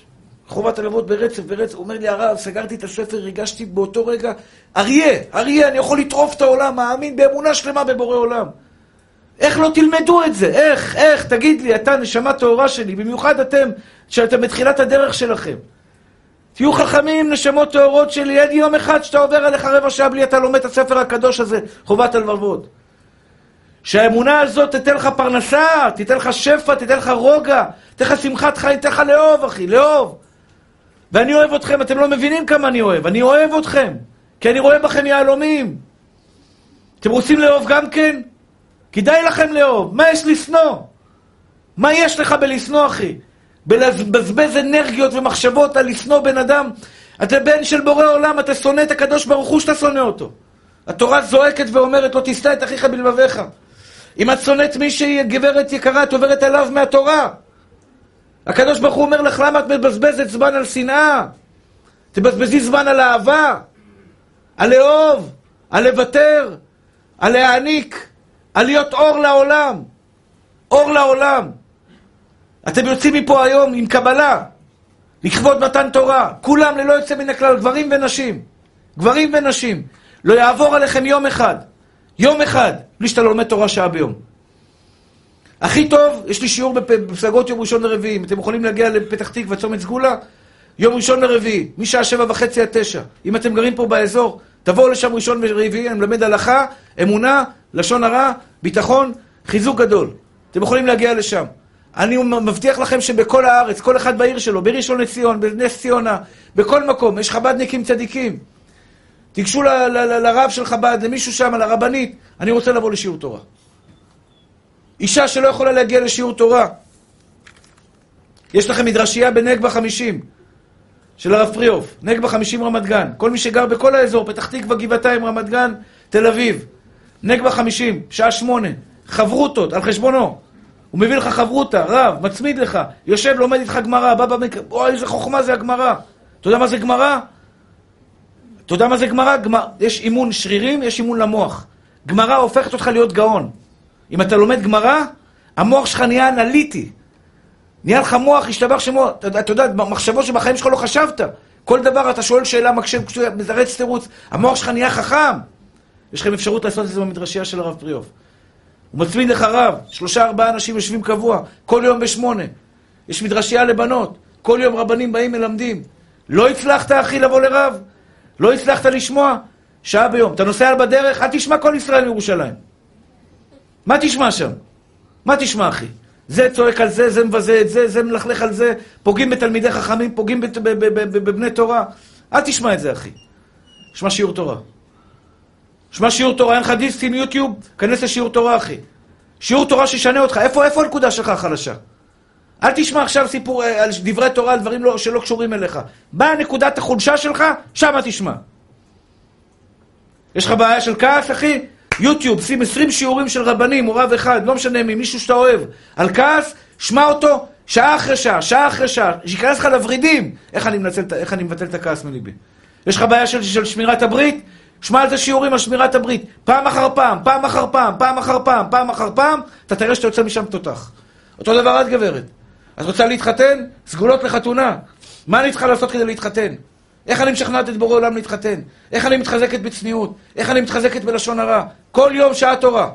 חובת הלוות ברצף, ברצף. אומר לי, הרב, סגרתי את הספר, הרגשתי באותו רגע, אריה, אריה, אני יכול לטרוף את העולם, מאמין באמונה שלמה בבורא עולם. איך לא תלמדו את זה? איך, איך, תגיד לי, אתה נשמה טהורה שלי, במיוחד אתם, שאתם בתחילת הדרך שלכם. תהיו חכמים, נשמות טהורות שלי, אין יום אחד שאתה עובר עליך רבע שעה בלי אתה לומד את הספר הקדוש הזה, חובת הלבבות. שהאמונה הזאת תיתן לך פרנסה, תיתן לך שפע, תיתן לך רוגע, תיתן לך שמחת חיים, תיתן לך לאהוב, אחי, לאהוב. ואני אוהב אתכם, אתם לא מבינים כמה אני אוהב, אני אוהב אתכם, כי אני רואה בכם יהלומים. אתם רוצים לאהוב גם כן? כדאי לכם לאהוב. מה יש לשנוא? מה יש לך בלשנוא, אחי? בלבזבז אנרגיות ומחשבות על לשנוא בן אדם? אתה בן של בורא עולם, אתה שונא את הקדוש ברוך הוא שאתה שונא אותו. התורה זועקת ואומרת, לא תשנא את אחיך בלבביך. אם את שונאת מישהי, גברת יקרה, את עוברת עליו מהתורה. הקדוש ברוך הוא אומר לך, למה את מבזבזת זמן על שנאה? תבזבזי זמן על אהבה, על לאהוב, על לוותר, על להעניק, על להיות אור לעולם. אור לעולם. אתם יוצאים מפה היום עם קבלה, לכבוד מתן תורה. כולם ללא יוצא מן הכלל, גברים ונשים. גברים ונשים. לא יעבור עליכם יום אחד, יום אחד, בלי שאתה לומד תורה שעה ביום. הכי טוב, יש לי שיעור בפסגות יום ראשון לרביעי. אם אתם יכולים להגיע לפתח תקווה, צומת סגולה, יום ראשון לרביעי, משעה שבע וחצי עד תשע. אם אתם גרים פה באזור, תבואו לשם ראשון ורביעי, אני מלמד הלכה, אמונה, לשון הרע, ביטחון, חיזוק גדול. אתם יכולים להגיע לשם. אני מבטיח לכם שבכל הארץ, כל אחד בעיר שלו, בראשון לציון, בנס ציונה, בכל מקום, יש חב"דניקים צדיקים. תיגשו לרב של חב"ד, למישהו שם, לרבנית, אני רוצה לבוא לשיעור תורה. אישה שלא יכולה להגיע לשיעור תורה. יש לכם מדרשייה בנגבה חמישים, של הרב פריאוף, נגבה חמישים רמת גן. כל מי שגר בכל האזור, פתח תקווה, גבעתיים, רמת גן, תל אביב. נגבה חמישים, שעה שמונה, חברותות, על חשבונו. הוא מביא לך חברותה, רב, מצמיד לך, יושב, לומד איתך גמרא, בא במקרה, אוי, איזה חוכמה זה הגמרא. אתה יודע מה זה גמרא? אתה יודע מה זה גמרא? גמר... יש אימון שרירים, יש אימון למוח. גמרא הופכת אותך להיות גאון. אם אתה לומד גמרא, המוח שלך נהיה אנליטי. נהיה לך מוח, השתבח שמו, אתה, אתה יודע, מחשבות שבחיים שלך לא חשבת. כל דבר אתה שואל שאלה, מקשב, מזרץ תירוץ, המוח שלך נהיה חכם. יש לכם אפשרות לעשות את זה במדרשייה של הרב פריאוף. הוא מצמיד לך רב, שלושה ארבעה אנשים יושבים קבוע, כל יום בשמונה. יש מדרשייה לבנות, כל יום רבנים באים מלמדים. לא הצלחת, אחי, לבוא לרב? לא הצלחת לשמוע? שעה ביום. אתה נוסע בדרך, אל תשמע כל ישראל מירושלים. מה תשמע שם? מה תשמע, אחי? זה צועק על זה, זה מבזה את זה, זה מלכלך על זה, פוגעים בתלמידי חכמים, פוגעים בבני תורה. אל תשמע את זה, אחי. שמע שיעור תורה. שמע שיעור תורה, אין לך דיסקים, יוטיוב, כנס לשיעור תורה, אחי. שיעור תורה שישנה אותך. איפה, איפה הנקודה שלך החלשה? אל תשמע עכשיו סיפור אה, על דברי תורה, על דברים לא, שלא קשורים אליך. באה נקודת החולשה שלך, שמה תשמע. יש לך בעיה של כעס, אחי? יוטיוב, שים 20 שיעורים של רבנים, או רב אחד, לא משנה מי, מישהו שאתה אוהב, על כעס, שמע אותו שעה אחרי שעה, שעה אחרי שעה, שייכנס לך לוורידים. איך אני, מנצל, איך אני מבטל את הכעס מליבי? יש לך בעיה של, של שמירת הברית? שמע על זה שיעורים על שמירת הברית. פעם אחר פעם, פעם אחר פעם, פעם אחר פעם, פעם אחר פעם, אתה תראה שאתה יוצא משם תותח. אותו דבר את גברת. את רוצה להתחתן? סגולות לחתונה. מה אני צריכה לעשות כדי להתחתן? איך אני משכנעת את בורא עולם להתחתן? איך אני מתחזקת בצניעות? איך אני מתחזקת בלשון הרע? כל יום שעה תורה.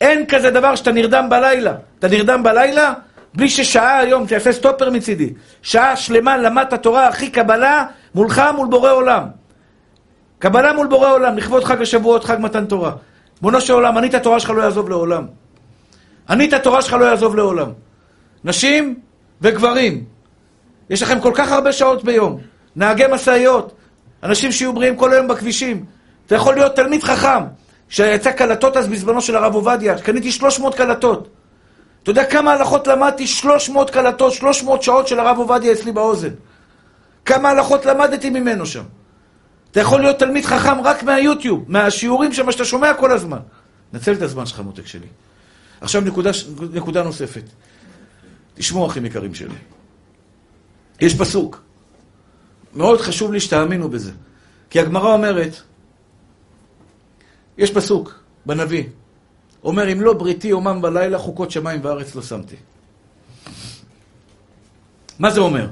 אין כזה דבר שאתה נרדם בלילה. אתה נרדם בלילה בלי ששעה היום, תעשה סטופר מצידי. שעה שלמה למדת תורה הכי קבלה מולך מול בורא עולם. קבלה מול בורא עולם, לכבוד חג השבועות, חג מתן תורה. בונו של עולם, אני את התורה שלך לא יעזוב לעולם. אני את התורה שלך לא יעזוב לעולם. נשים וגברים, יש לכם כל כך הרבה שעות ביום. נהגי משאיות, אנשים שיהיו בריאים כל היום בכבישים. אתה יכול להיות תלמיד חכם, שיצא קלטות אז בזמנו של הרב עובדיה, קניתי 300 קלטות. אתה יודע כמה הלכות למדתי? 300 קלטות, 300 שעות של הרב עובדיה אצלי באוזן. כמה הלכות למדתי ממנו שם. אתה יכול להיות תלמיד חכם רק מהיוטיוב, מהשיעורים שם שאתה שומע כל הזמן. נצל את הזמן שלך, מותק שלי. עכשיו נקודה, נקודה נוספת. תשמעו, אחים יקרים שלי. יש פסוק. מאוד חשוב לי שתאמינו בזה. כי הגמרא אומרת, יש פסוק בנביא, אומר, אם לא בריתי יומם בלילה, חוקות שמיים וארץ לא שמתי. מה זה אומר?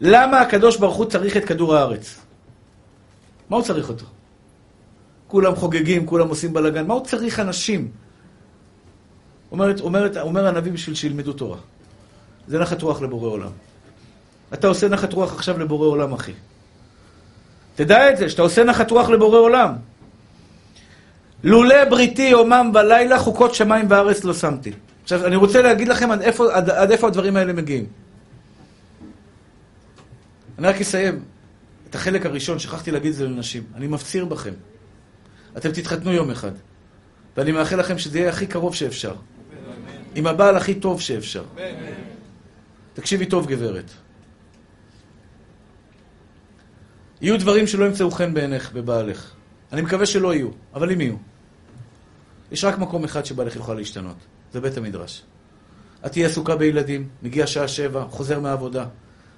למה הקדוש ברוך הוא צריך את כדור הארץ? מה הוא צריך אותו? כולם חוגגים, כולם עושים בלאגן, מה הוא צריך אנשים? אומרת, אומרת, אומר הנביא בשביל שילמדו תורה. זה נחת רוח לבורא עולם. אתה עושה נחת רוח עכשיו לבורא עולם, אחי. תדע את זה, שאתה עושה נחת רוח לבורא עולם. לולא בריתי יומם ולילה, חוקות שמיים וארץ לא שמתי. עכשיו, אני רוצה להגיד לכם עד איפה, עד, עד איפה הדברים האלה מגיעים. אני רק אסיים את החלק הראשון, שכחתי להגיד את זה לנשים. אני מפציר בכם. אתם תתחתנו יום אחד, ואני מאחל לכם שזה יהיה הכי קרוב שאפשר. עם הבעל הכי טוב שאפשר. תקשיבי טוב, גברת. יהיו דברים שלא ימצאו חן בעיניך, בבעלך. אני מקווה שלא יהיו, אבל אם יהיו. יש רק מקום אחד שבעלך יוכל להשתנות, זה בית המדרש. את תהיי עסוקה בילדים, מגיע שעה שבע, חוזר מהעבודה.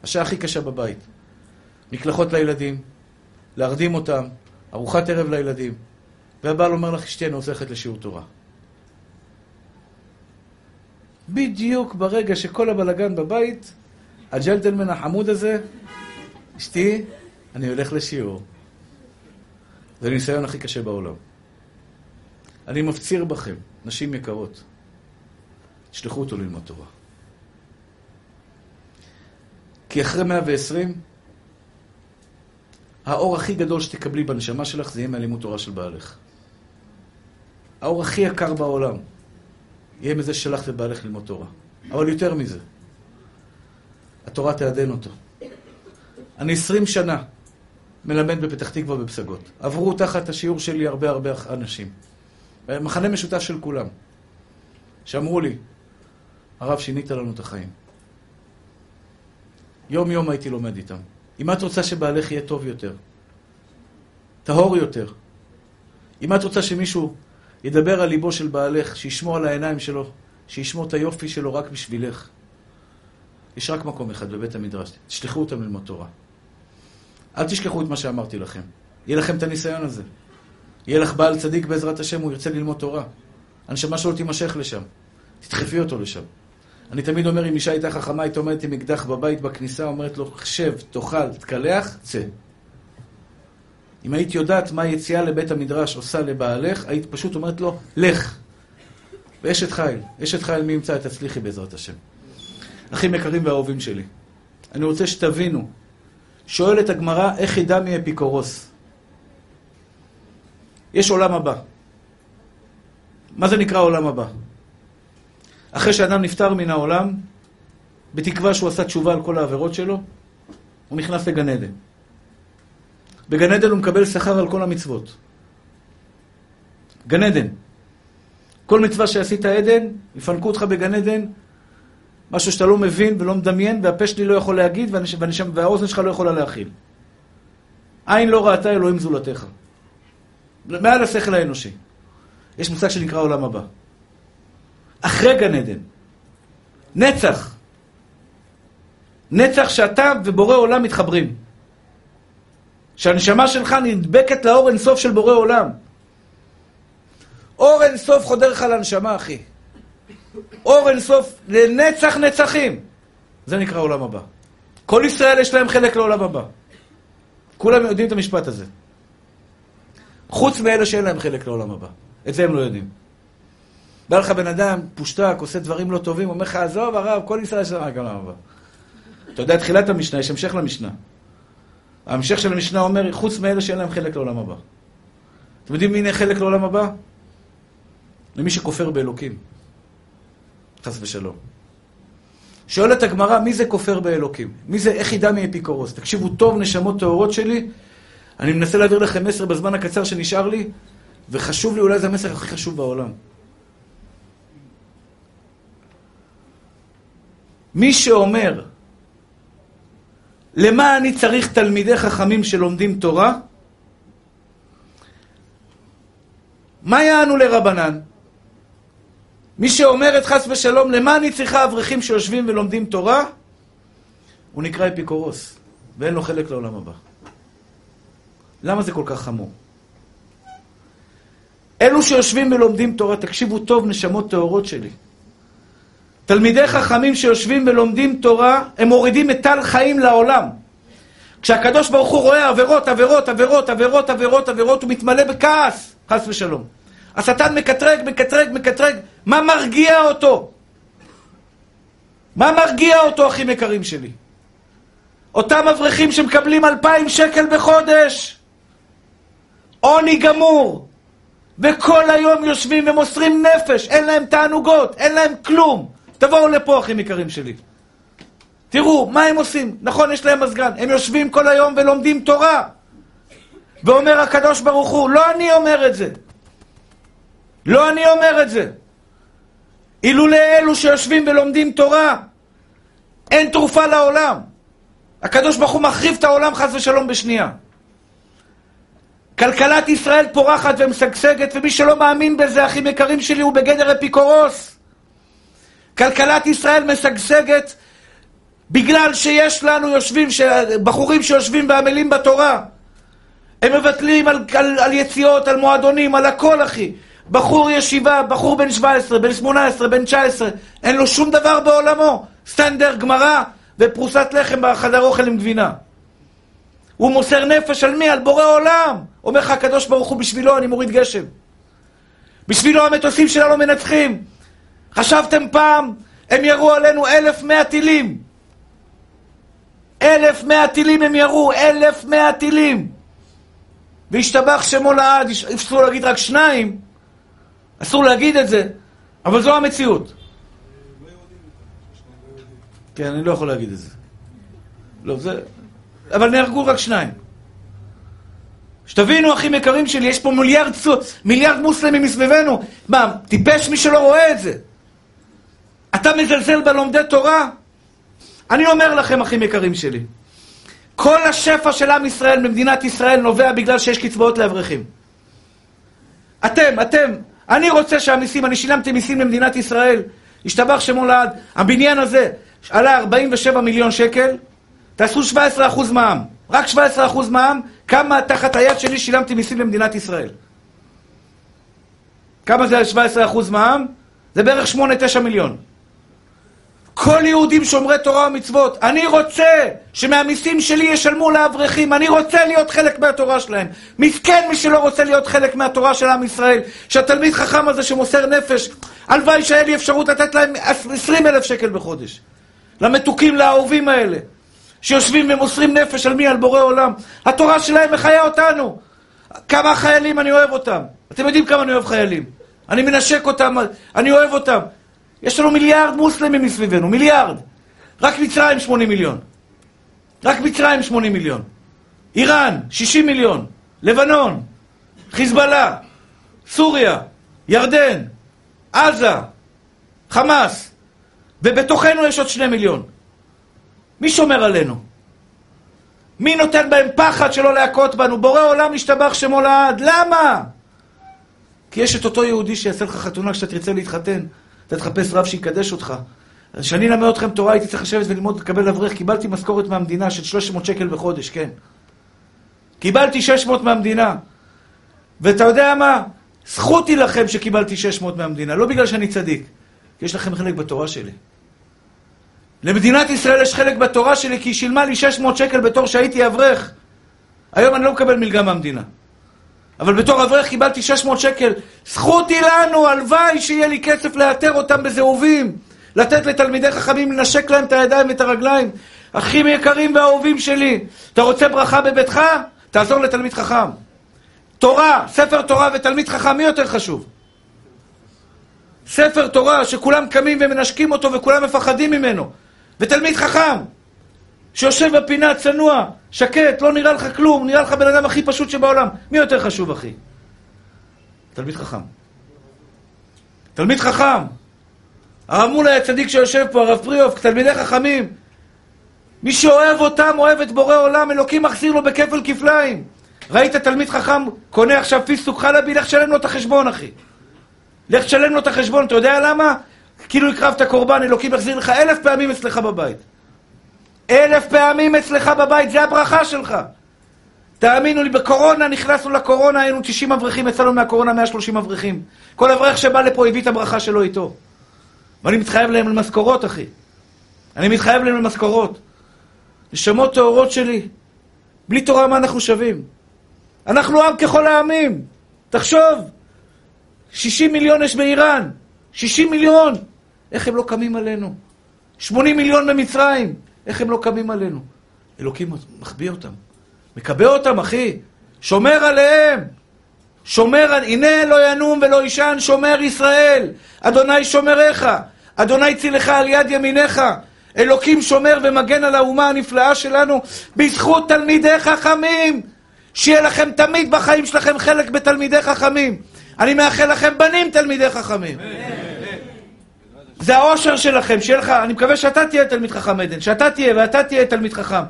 השעה הכי קשה בבית. מקלחות לילדים, להרדים אותם, ארוחת ערב לילדים. והבעל אומר לך, אשתי, אני רוצה ללכת לשיעור תורה. בדיוק ברגע שכל הבלגן בבית, הג'נטלמן החמוד הזה, אשתי, אני הולך לשיעור. זה הניסיון הכי קשה בעולם. אני מפציר בכם, נשים יקרות, תשלחו אותו ללמוד תורה. כי אחרי 120, האור הכי גדול שתקבלי בנשמה שלך זה יהיה מהלימוד תורה של בעלך. האור הכי יקר בעולם יהיה מזה ששלחת את בעלך ללמוד תורה. אבל יותר מזה, התורה תעדן אותו. אני עשרים שנה מלמד בפתח תקווה בפסגות. עברו תחת השיעור שלי הרבה הרבה אנשים. מחנה משותף של כולם. שאמרו לי, הרב, שינית לנו את החיים. יום יום הייתי לומד איתם. אם את רוצה שבעלך יהיה טוב יותר, טהור יותר, אם את רוצה שמישהו ידבר על ליבו של בעלך, שישמור על העיניים שלו, שישמור את היופי שלו רק בשבילך, יש רק מקום אחד בבית המדרש, תשלחו אותם ללמוד תורה. אל תשכחו את מה שאמרתי לכם. יהיה לכם את הניסיון הזה. יהיה לך בעל צדיק בעזרת השם, הוא ירצה ללמוד תורה. הנשמה שלו תימשך לשם. תדחפי אותו לשם. אני תמיד אומר, אם אישה הייתה חכמה, הייתה עומדת עם אקדח בבית בכניסה, אומרת לו, שב, תאכל, תקלח, צא. אם היית יודעת מה יציאה לבית המדרש עושה לבעלך, היית פשוט אומרת לו, לך. ואשת חיל, אשת חיל מי ימצא, תצליחי בעזרת השם. אחים יקרים ואהובים שלי, אני רוצה שתבינו, שואלת הגמרא, איך ידע מי אפיקורוס? יש עולם הבא. מה זה נקרא עולם הבא? אחרי שאדם נפטר מן העולם, בתקווה שהוא עשה תשובה על כל העבירות שלו, הוא נכנס לגן עדן. בגן עדן הוא מקבל שכר על כל המצוות. גן עדן. כל מצווה שעשית עדן, יפנקו אותך בגן עדן, משהו שאתה לא מבין ולא מדמיין, והפה שלי לא יכול להגיד, והנשם, והאוזן שלך לא יכולה להכיל. עין לא ראתה אלוהים זולתך. מעל השכל האנושי. יש מושג שנקרא עולם הבא. אחרי גן עדן. נצח. נצח שאתה ובורא עולם מתחברים. שהנשמה שלך נדבקת לאור אינסוף של בורא עולם. אור אינסוף חודר לך לנשמה, אחי. אור אינסוף לנצח נצחים. זה נקרא עולם הבא. כל ישראל יש להם חלק לעולם הבא. כולם יודעים את המשפט הזה. חוץ מאלה שאין להם חלק לעולם הבא. את זה הם לא יודעים. בא לך בן אדם, פושטק, עושה דברים לא טובים, אומר לך, עזוב הרב, כל ישראל יש להם גם לעולם הבא. אתה יודע, תחילת המשנה, יש המשך למשנה. ההמשך של המשנה אומר, חוץ מאלה שאין להם חלק לעולם הבא. אתם יודעים מי יהיה חלק לעולם הבא? למי שכופר באלוקים. חס ושלום. שואלת הגמרא, מי זה כופר באלוקים? מי זה, איך ידע מאפיקורוס? תקשיבו טוב, נשמות טהורות שלי, אני מנסה להעביר לכם מסר בזמן הקצר שנשאר לי, וחשוב לי, אולי זה המסר הכי חשוב בעולם. מי שאומר, למה אני צריך תלמידי חכמים שלומדים תורה? מה יענו לרבנן? מי שאומרת חס ושלום, למה אני צריכה אברכים שיושבים ולומדים תורה? הוא נקרא אפיקורוס, ואין לו חלק לעולם הבא. למה זה כל כך חמור? אלו שיושבים ולומדים תורה, תקשיבו טוב, נשמות טהורות שלי. תלמידי חכמים שיושבים ולומדים תורה, הם מורידים את טל חיים לעולם. כשהקדוש ברוך הוא רואה עבירות, עבירות, עבירות, עבירות, עבירות, עבירות, הוא מתמלא בכעס, חס ושלום. השטן מקטרג, מקטרג, מקטרג. מה מרגיע אותו? מה מרגיע אותו, אחים יקרים שלי? אותם אברכים שמקבלים אלפיים שקל בחודש, עוני גמור, וכל היום יושבים ומוסרים נפש, אין להם תענוגות, אין להם כלום. תבואו לפה, אחים יקרים שלי. תראו, מה הם עושים? נכון, יש להם מזגן. הם יושבים כל היום ולומדים תורה. ואומר הקדוש ברוך הוא, לא אני אומר את זה. לא אני אומר את זה. אילולא אלו שיושבים ולומדים תורה, אין תרופה לעולם. הקדוש ברוך הוא מחריב את העולם חס ושלום בשנייה. כלכלת ישראל פורחת ומשגשגת, ומי שלא מאמין בזה, אחים יקרים שלי, הוא בגדר אפיקורוס. כלכלת ישראל משגשגת בגלל שיש לנו יושבים. בחורים שיושבים ועמלים בתורה. הם מבטלים על, על, על יציאות, על מועדונים, על הכל, אחי. בחור ישיבה, בחור בן 17, בן 18, בן 19, אין לו שום דבר בעולמו. סטנדר, גמרא ופרוסת לחם בחדר אוכל עם גבינה. הוא מוסר נפש על מי? על בורא עולם. אומר לך הקדוש ברוך הוא, בשבילו אני מוריד גשם. בשבילו המטוסים שלנו מנצחים. חשבתם פעם, הם ירו עלינו אלף מאה טילים. אלף מאה טילים הם ירו, אלף מאה טילים. והשתבח שמו לעד, אסור להגיד רק שניים, אסור להגיד את זה, אבל זו המציאות. כן, אני לא יכול להגיד את זה. לא, זה... אבל נהרגו רק שניים. שתבינו, אחים יקרים שלי, יש פה מיליארד, מיליארד מוסלמים מסביבנו. מה, טיפש מי שלא רואה את זה? אתה מזלזל בלומדי תורה? אני אומר לכם, אחים יקרים שלי, כל השפע של עם ישראל במדינת ישראל נובע בגלל שיש קצבאות לאברכים. אתם, אתם, אני רוצה שהמיסים, אני שילמתי מיסים למדינת ישראל, השתבח שמו לעד. הבניין הזה עלה 47 מיליון שקל, תעשו 17% מע"מ. רק 17% מע"מ, כמה תחת היד שלי שילמתי מיסים למדינת ישראל. כמה זה 17% מע"מ? זה בערך 8-9 מיליון. כל יהודים שומרי תורה ומצוות. אני רוצה שמהמיסים שלי ישלמו לאברכים, אני רוצה להיות חלק מהתורה שלהם. מסכן מי שלא רוצה להיות חלק מהתורה של עם ישראל, שהתלמיד חכם הזה שמוסר נפש, הלוואי שהיה לי אפשרות לתת להם 20 אלף שקל בחודש. למתוקים, לאהובים האלה, שיושבים ומוסרים נפש על מי? על בורא עולם. התורה שלהם מחיה אותנו. כמה חיילים אני אוהב אותם. אתם יודעים כמה אני אוהב חיילים. אני מנשק אותם, אני אוהב אותם. יש לנו מיליארד מוסלמים מסביבנו, מיליארד. רק מצרים 80 מיליון. רק מצרים 80 מיליון. איראן, 60 מיליון. לבנון, חיזבאללה, סוריה, ירדן, עזה, חמאס, ובתוכנו יש עוד שני מיליון. מי שומר עלינו? מי נותן בהם פחד שלא להכות בנו? בורא עולם משתבח שמו לעד. למה? כי יש את אותו יהודי שיעשה לך חתונה כשאתה תרצה להתחתן. אתה תחפש רב שיקדש אותך. כשאני אלמד אתכם תורה, הייתי צריך לשבת וללמוד, לקבל אברך, קיבלתי משכורת מהמדינה של 300 שקל בחודש, כן. קיבלתי 600 מהמדינה. ואתה יודע מה? זכות היא לכם שקיבלתי 600 מהמדינה, לא בגלל שאני צדיק, כי יש לכם חלק בתורה שלי. למדינת ישראל יש חלק בתורה שלי, כי היא שילמה לי 600 שקל בתור שהייתי אברך. היום אני לא מקבל מלגה מהמדינה. אבל בתור אברך קיבלתי 600 שקל. זכות היא לנו, הלוואי שיהיה לי כסף לאתר אותם בזהובים. לתת לתלמידי חכמים לנשק להם את הידיים ואת הרגליים. אחים יקרים ואהובים שלי, אתה רוצה ברכה בביתך? תעזור לתלמיד חכם. תורה, ספר תורה ותלמיד חכם, מי יותר חשוב? ספר תורה שכולם קמים ומנשקים אותו וכולם מפחדים ממנו. ותלמיד חכם, שיושב בפינה צנוע, שקט, לא נראה לך כלום, נראה לך בן אדם הכי פשוט שבעולם. מי יותר חשוב, אחי? תלמיד חכם. תלמיד חכם. הרב מולה הצדיק שיושב פה, הרב פריאוף, תלמידי חכמים. מי שאוהב אותם, אוהב את בורא עולם, אלוקים מחזיר לו בכפל כפליים. ראית תלמיד חכם קונה עכשיו פיסטוק חלבי, לך שלם לו את החשבון, אחי. לך תשלם לו את החשבון, אתה יודע למה? כאילו הקרבת קורבן, אלוקים יחזיר לך אלף פעמים אצלך בבית. אלף פעמים אצלך בבית, זה הברכה שלך. תאמינו לי, בקורונה, נכנסנו לקורונה, היינו 90 אברכים, יצאנו מהקורונה 130 אברכים. כל אברך שבא לפה הביא את הברכה שלו איתו. ואני מתחייב להם למשכורות, אחי. אני מתחייב להם למשכורות. נשמות טהורות שלי. בלי תורה מה אנחנו שווים? אנחנו עם ככל העמים. תחשוב, 60 מיליון יש באיראן. 60 מיליון. איך הם לא קמים עלינו? 80 מיליון במצרים. איך הם לא קמים עלינו? אלוקים מחביא אותם. מקבע אותם, אחי. שומר עליהם. שומר, הנה לא ינום ולא יישן, שומר ישראל. אדוני שומריך. אדוני צילך על יד ימיניך. אלוקים שומר ומגן על האומה הנפלאה שלנו בזכות תלמידי חכמים. שיהיה לכם תמיד בחיים שלכם חלק בתלמידי חכמים. אני מאחל לכם בנים תלמידי חכמים. זה האושר שלכם, שיהיה לך, אני מקווה שאתה תהיה תלמיד חכם עדן, שאתה תהיה ואתה תהיה תלמיד חכם.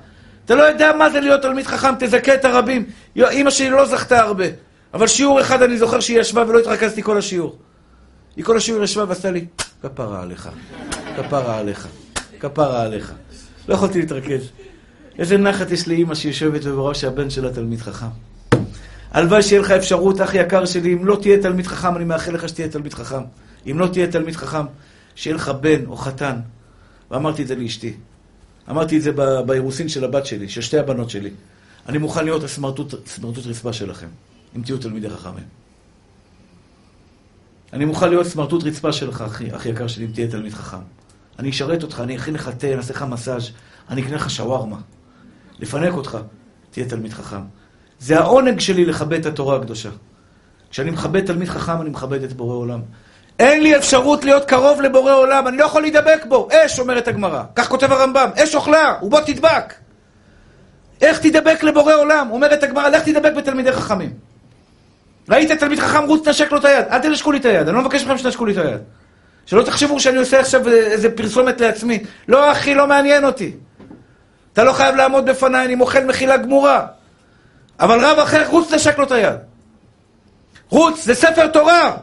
אתה לא יודע מה זה להיות תלמיד חכם, תזכה את הרבים. אימא שלי לא זכתה הרבה, אבל שיעור אחד אני זוכר שהיא ישבה ולא התרכזתי כל השיעור. היא כל השיעור ישבה ועשתה לי, כפרה עליך, כפרה עליך, כפרה עליך. לא יכולתי להתרכז. איזה נחת יש לאימא שיושבת ורואה שהבן שלה תלמיד חכם. הלוואי שיהיה לך אפשרות, אח יקר שלי, אם לא תהיה תלמיד חכם, אני מאחל לך שתהיה תלמיד חכם. אם לא תהיה תלמיד חכם, שיהיה לך בן או חתן. ואמרתי את זה לאשתי. אמרתי את זה באירוסין של הבת שלי, של שתי הבנות שלי. אני מוכן להיות הסמרטוט, סמרטוט רצפה שלכם, אם תהיו תלמידי חכמים. אני מוכן להיות סמרטוט רצפה שלך, אחי, אחי יקר שלי, אם תהיה תלמיד חכם. אני אשרת אותך, אני אכין לך תה, אני אעשה לך מסאז', אני אקנה לך שווארמה. לפנק אותך, תהיה תלמיד חכם. זה העונג שלי לכבד את התורה הקדושה. כשאני מכבד תלמיד חכם, אני מכבד את בורא עולם. אין לי אפשרות להיות קרוב לבורא עולם, אני לא יכול להידבק בו. אש, אומרת הגמרא. כך כותב הרמב"ם, אש אוכלה, ובוא תדבק. איך תדבק לבורא עולם? אומרת הגמרא, לך תדבק בתלמידי חכמים. ראית תלמיד חכם, רוץ תנשק לו את היד. אל תנשקו לי את היד, אני לא מבקש מכם שתנשקו לי את היד. שלא תחשבו שאני עושה עכשיו איזה פרסומת לעצמי. לא, אחי, לא מעניין אותי. אתה לא חייב לעמוד בפניי, אני מוחל מחילה גמורה. אבל רב אחר, רוץ תנשק לו את היד. רוץ, זה ספר תורה.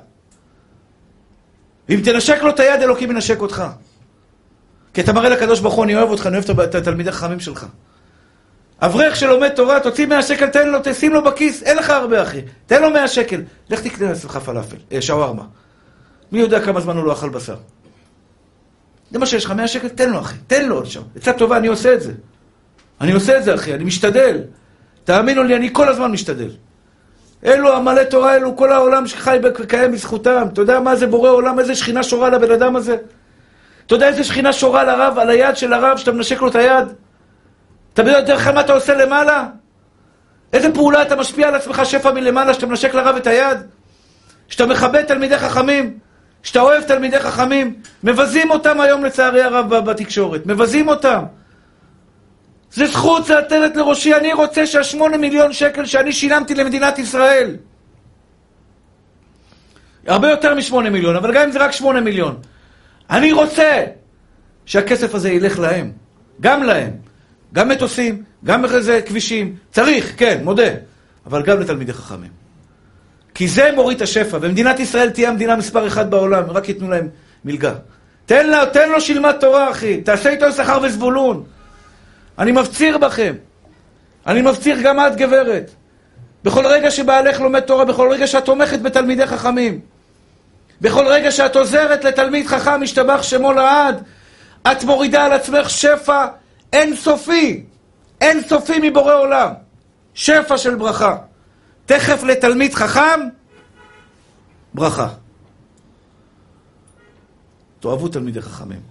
ואם תנשק לו את היד, אלוקים ינשק אותך. כי אתה מראה לקדוש ברוך הוא, אני אוהב אותך, אני אוהב את התלמידי החכמים שלך. אברך שלומד תורה, תוציא 100 שקל, תן לו, תשים לו בכיס, אין לך הרבה אחי, תן לו 100 שקל, לך תקנה לעצמך פלאפל, אה, שווארמה. מי יודע כמה זמן הוא לא אכל בשר? זה מה שיש לך, 100 שקל, תן לו אחי, תן לו שם. עצה טובה, אני עושה את זה. אני עושה את זה אחי, אני משתדל. תאמינו לי, אני כל הזמן משתדל. אלו המלא תורה, אלו כל העולם שחי וקיים בזכותם. אתה יודע מה זה בורא עולם, איזה שכינה שורה לבן אדם הזה? אתה יודע איזה שכינה שורה לרב, על היד של הרב, שאתה מנשק לו את היד? אתה יודע דרך מה אתה עושה למעלה? איזה פעולה אתה משפיע על עצמך שפע מלמעלה, שאתה מנשק לרב את היד? שאתה מכבד תלמידי חכמים? שאתה אוהב תלמידי חכמים? מבזים אותם היום לצערי הרב בתקשורת, מבזים אותם. זה זכות שעטרת לראשי, אני רוצה שהשמונה מיליון שקל שאני שילמתי למדינת ישראל, הרבה יותר משמונה מיליון, אבל גם אם זה רק שמונה מיליון, אני רוצה שהכסף הזה ילך להם, גם להם, גם מטוסים, גם אחרי כבישים, צריך, כן, מודה, אבל גם לתלמידי חכמים. כי זה מוריד את השפע, ומדינת ישראל תהיה המדינה מספר אחת בעולם, רק ייתנו להם מלגה. תן לו, תן לו שילמד תורה, אחי, תעשה איתו שכר וזבולון. אני מפציר בכם. אני מפציר גם את, גברת. בכל רגע שבעלך לומד תורה, בכל רגע שאת תומכת בתלמידי חכמים, בכל רגע שאת עוזרת לתלמיד חכם, משתבח שמו לעד, את מורידה על עצמך שפע אינסופי, אינסופי מבורא עולם. שפע של ברכה. תכף לתלמיד חכם, ברכה. תאהבו תלמידי חכמים.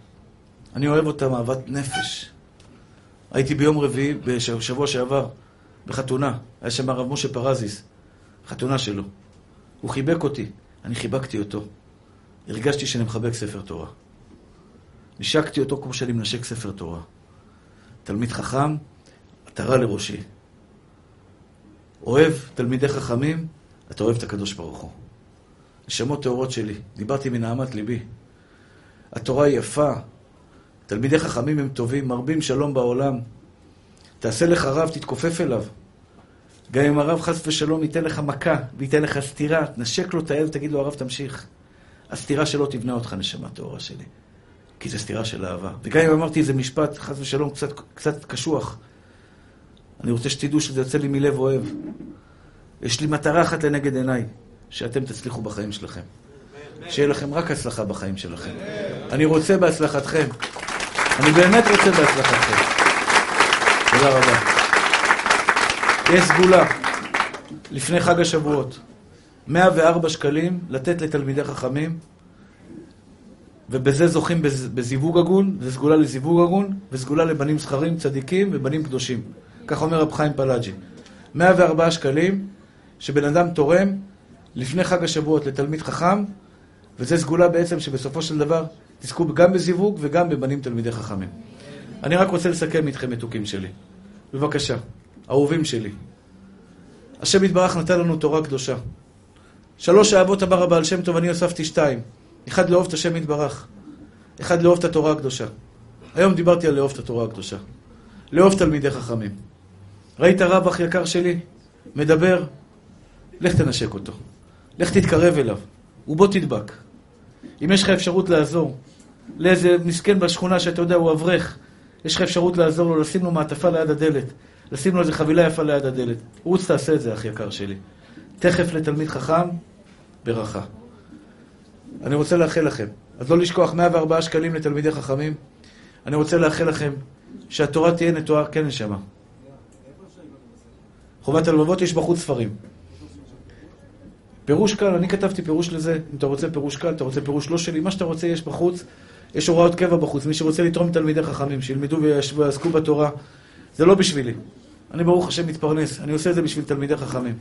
אני אוהב אותם אהבת נפש. הייתי ביום רביעי, בשבוע שעבר, בחתונה. היה שם הרב משה פרזיס, חתונה שלו. הוא חיבק אותי, אני חיבקתי אותו. הרגשתי שאני מחבק ספר תורה. נשקתי אותו כמו שאני מנשק ספר תורה. תלמיד חכם, עטרה לראשי. אוהב תלמידי חכמים, אתה אוהב את הקדוש ברוך הוא. נשמות טהורות שלי, דיברתי מנהמת ליבי. התורה היא יפה, תלמידי חכמים הם טובים, מרבים שלום בעולם. תעשה לך רב, תתכופף אליו. גם אם הרב חס ושלום ייתן לך מכה וייתן לך סטירה, תנשק לו את האל, תגיד לו, הרב תמשיך. הסתירה שלא תבנה אותך, נשמה טהורה שלי. כי זו סתירה של אהבה. וגם אם אמרתי איזה משפט, חס ושלום, קצת, קצת קשוח, אני רוצה שתדעו שזה יוצא לי מלב אוהב. יש לי מטרה אחת לנגד עיניי, שאתם תצליחו בחיים שלכם. שיהיה לכם רק הצלחה בחיים שלכם. אני רוצה בהצלחתכם. אני באמת רוצה בהצלחתכם. תודה רבה. יש סגולה, לפני חג השבועות, 104 שקלים לתת לתלמידי חכמים, ובזה זוכים בזיווג הגון, זה סגולה לזיווג הגון, וסגולה לבנים זכרים, צדיקים ובנים קדושים. כך אומר רב חיים פלאג'י. 104 שקלים שבן אדם תורם לפני חג השבועות לתלמיד חכם, וזו סגולה בעצם שבסופו של דבר תזכו גם בזיווג וגם בבנים תלמידי חכמים. אני רק רוצה לסכם איתכם מתוקים שלי. בבקשה, אהובים שלי. השם יתברך נתן לנו תורה קדושה. שלוש אהבות אמר הבעל שם טוב, אני הוספתי שתיים. אחד לאהוב את השם יתברך. אחד לאהוב את התורה הקדושה. היום דיברתי על לאהוב את התורה הקדושה. לאהוב תלמידי חכמים. ראית רב אח יקר שלי? מדבר? לך תנשק אותו. לך תתקרב אליו. ובוא תדבק. אם יש לך אפשרות לעזור לאיזה מסכן בשכונה שאתה יודע, הוא אברך, יש לך אפשרות לעזור לו, לשים לו מעטפה ליד הדלת, לשים לו איזה חבילה יפה ליד הדלת. רוץ תעשה את זה, אח יקר שלי. תכף לתלמיד חכם, ברכה. אני רוצה לאחל לכם, אז לא לשכוח 104 שקלים לתלמידי חכמים. אני רוצה לאחל לכם שהתורה תהיה נטועה, כן נשמה. חובת הלבבות יש בחוץ ספרים. פירוש קל, אני כתבתי פירוש לזה, אם אתה רוצה פירוש קל, אתה רוצה פירוש לא שלי, מה שאתה רוצה יש בחוץ, יש הוראות קבע בחוץ, מי שרוצה לתרום תלמידי חכמים, שילמדו ויעסקו בתורה, זה לא בשבילי. אני ברוך השם מתפרנס, אני עושה את זה בשביל תלמידי חכמים.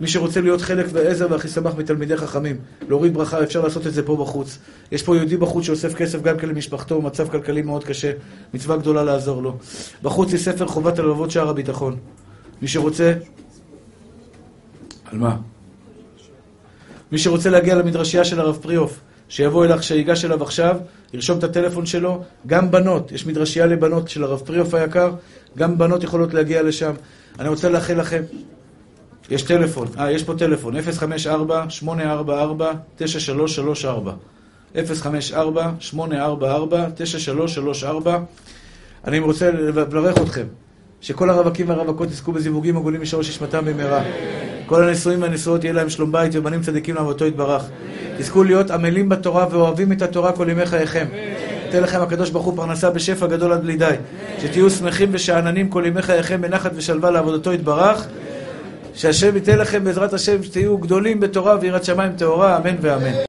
מי שרוצה להיות חלק ועזר והכי שמח מתלמידי חכמים, להוריד ברכה, אפשר לעשות את זה פה בחוץ. יש פה יהודי בחוץ שאוסף כסף גם כן למשפחתו, מצב כלכלי מאוד קשה, מצווה גדולה לעזור לו. בחוץ יש ספר חובת הלבבות שער הביטחון. מי שרוצה... על מה? מי שרוצה להגיע למדרשייה של הרב פריאוף, שיבוא אליך, שיגש אליו עכשיו, ירשום את הטלפון שלו, גם בנות, יש מדרשייה לבנות של הרב פריאוף היקר, גם בנות יכולות להגיע לשם. אני רוצה לאחל לכם, יש טלפון, אה, יש פה טלפון, 054-844-9334. 054-844-9334. אני רוצה לברך אתכם, שכל הרווקים והרווקות יזכו בזיווגים הגולים משורש נשמתם במהרה. כל הנשואים והנשואות יהיה להם שלום בית ובנים צדיקים לעבודתו יתברך. תזכו להיות עמלים בתורה ואוהבים את התורה כל ימי חייכם. ייתן לכם הקדוש ברוך הוא פרנסה בשפע גדול עד בלי די. שתהיו שמחים ושאננים כל ימי חייכם בנחת ושלווה לעבודתו יתברך. שהשם ייתן לכם בעזרת השם שתהיו גדולים בתורה ויראת שמיים טהורה, אמן ואמן.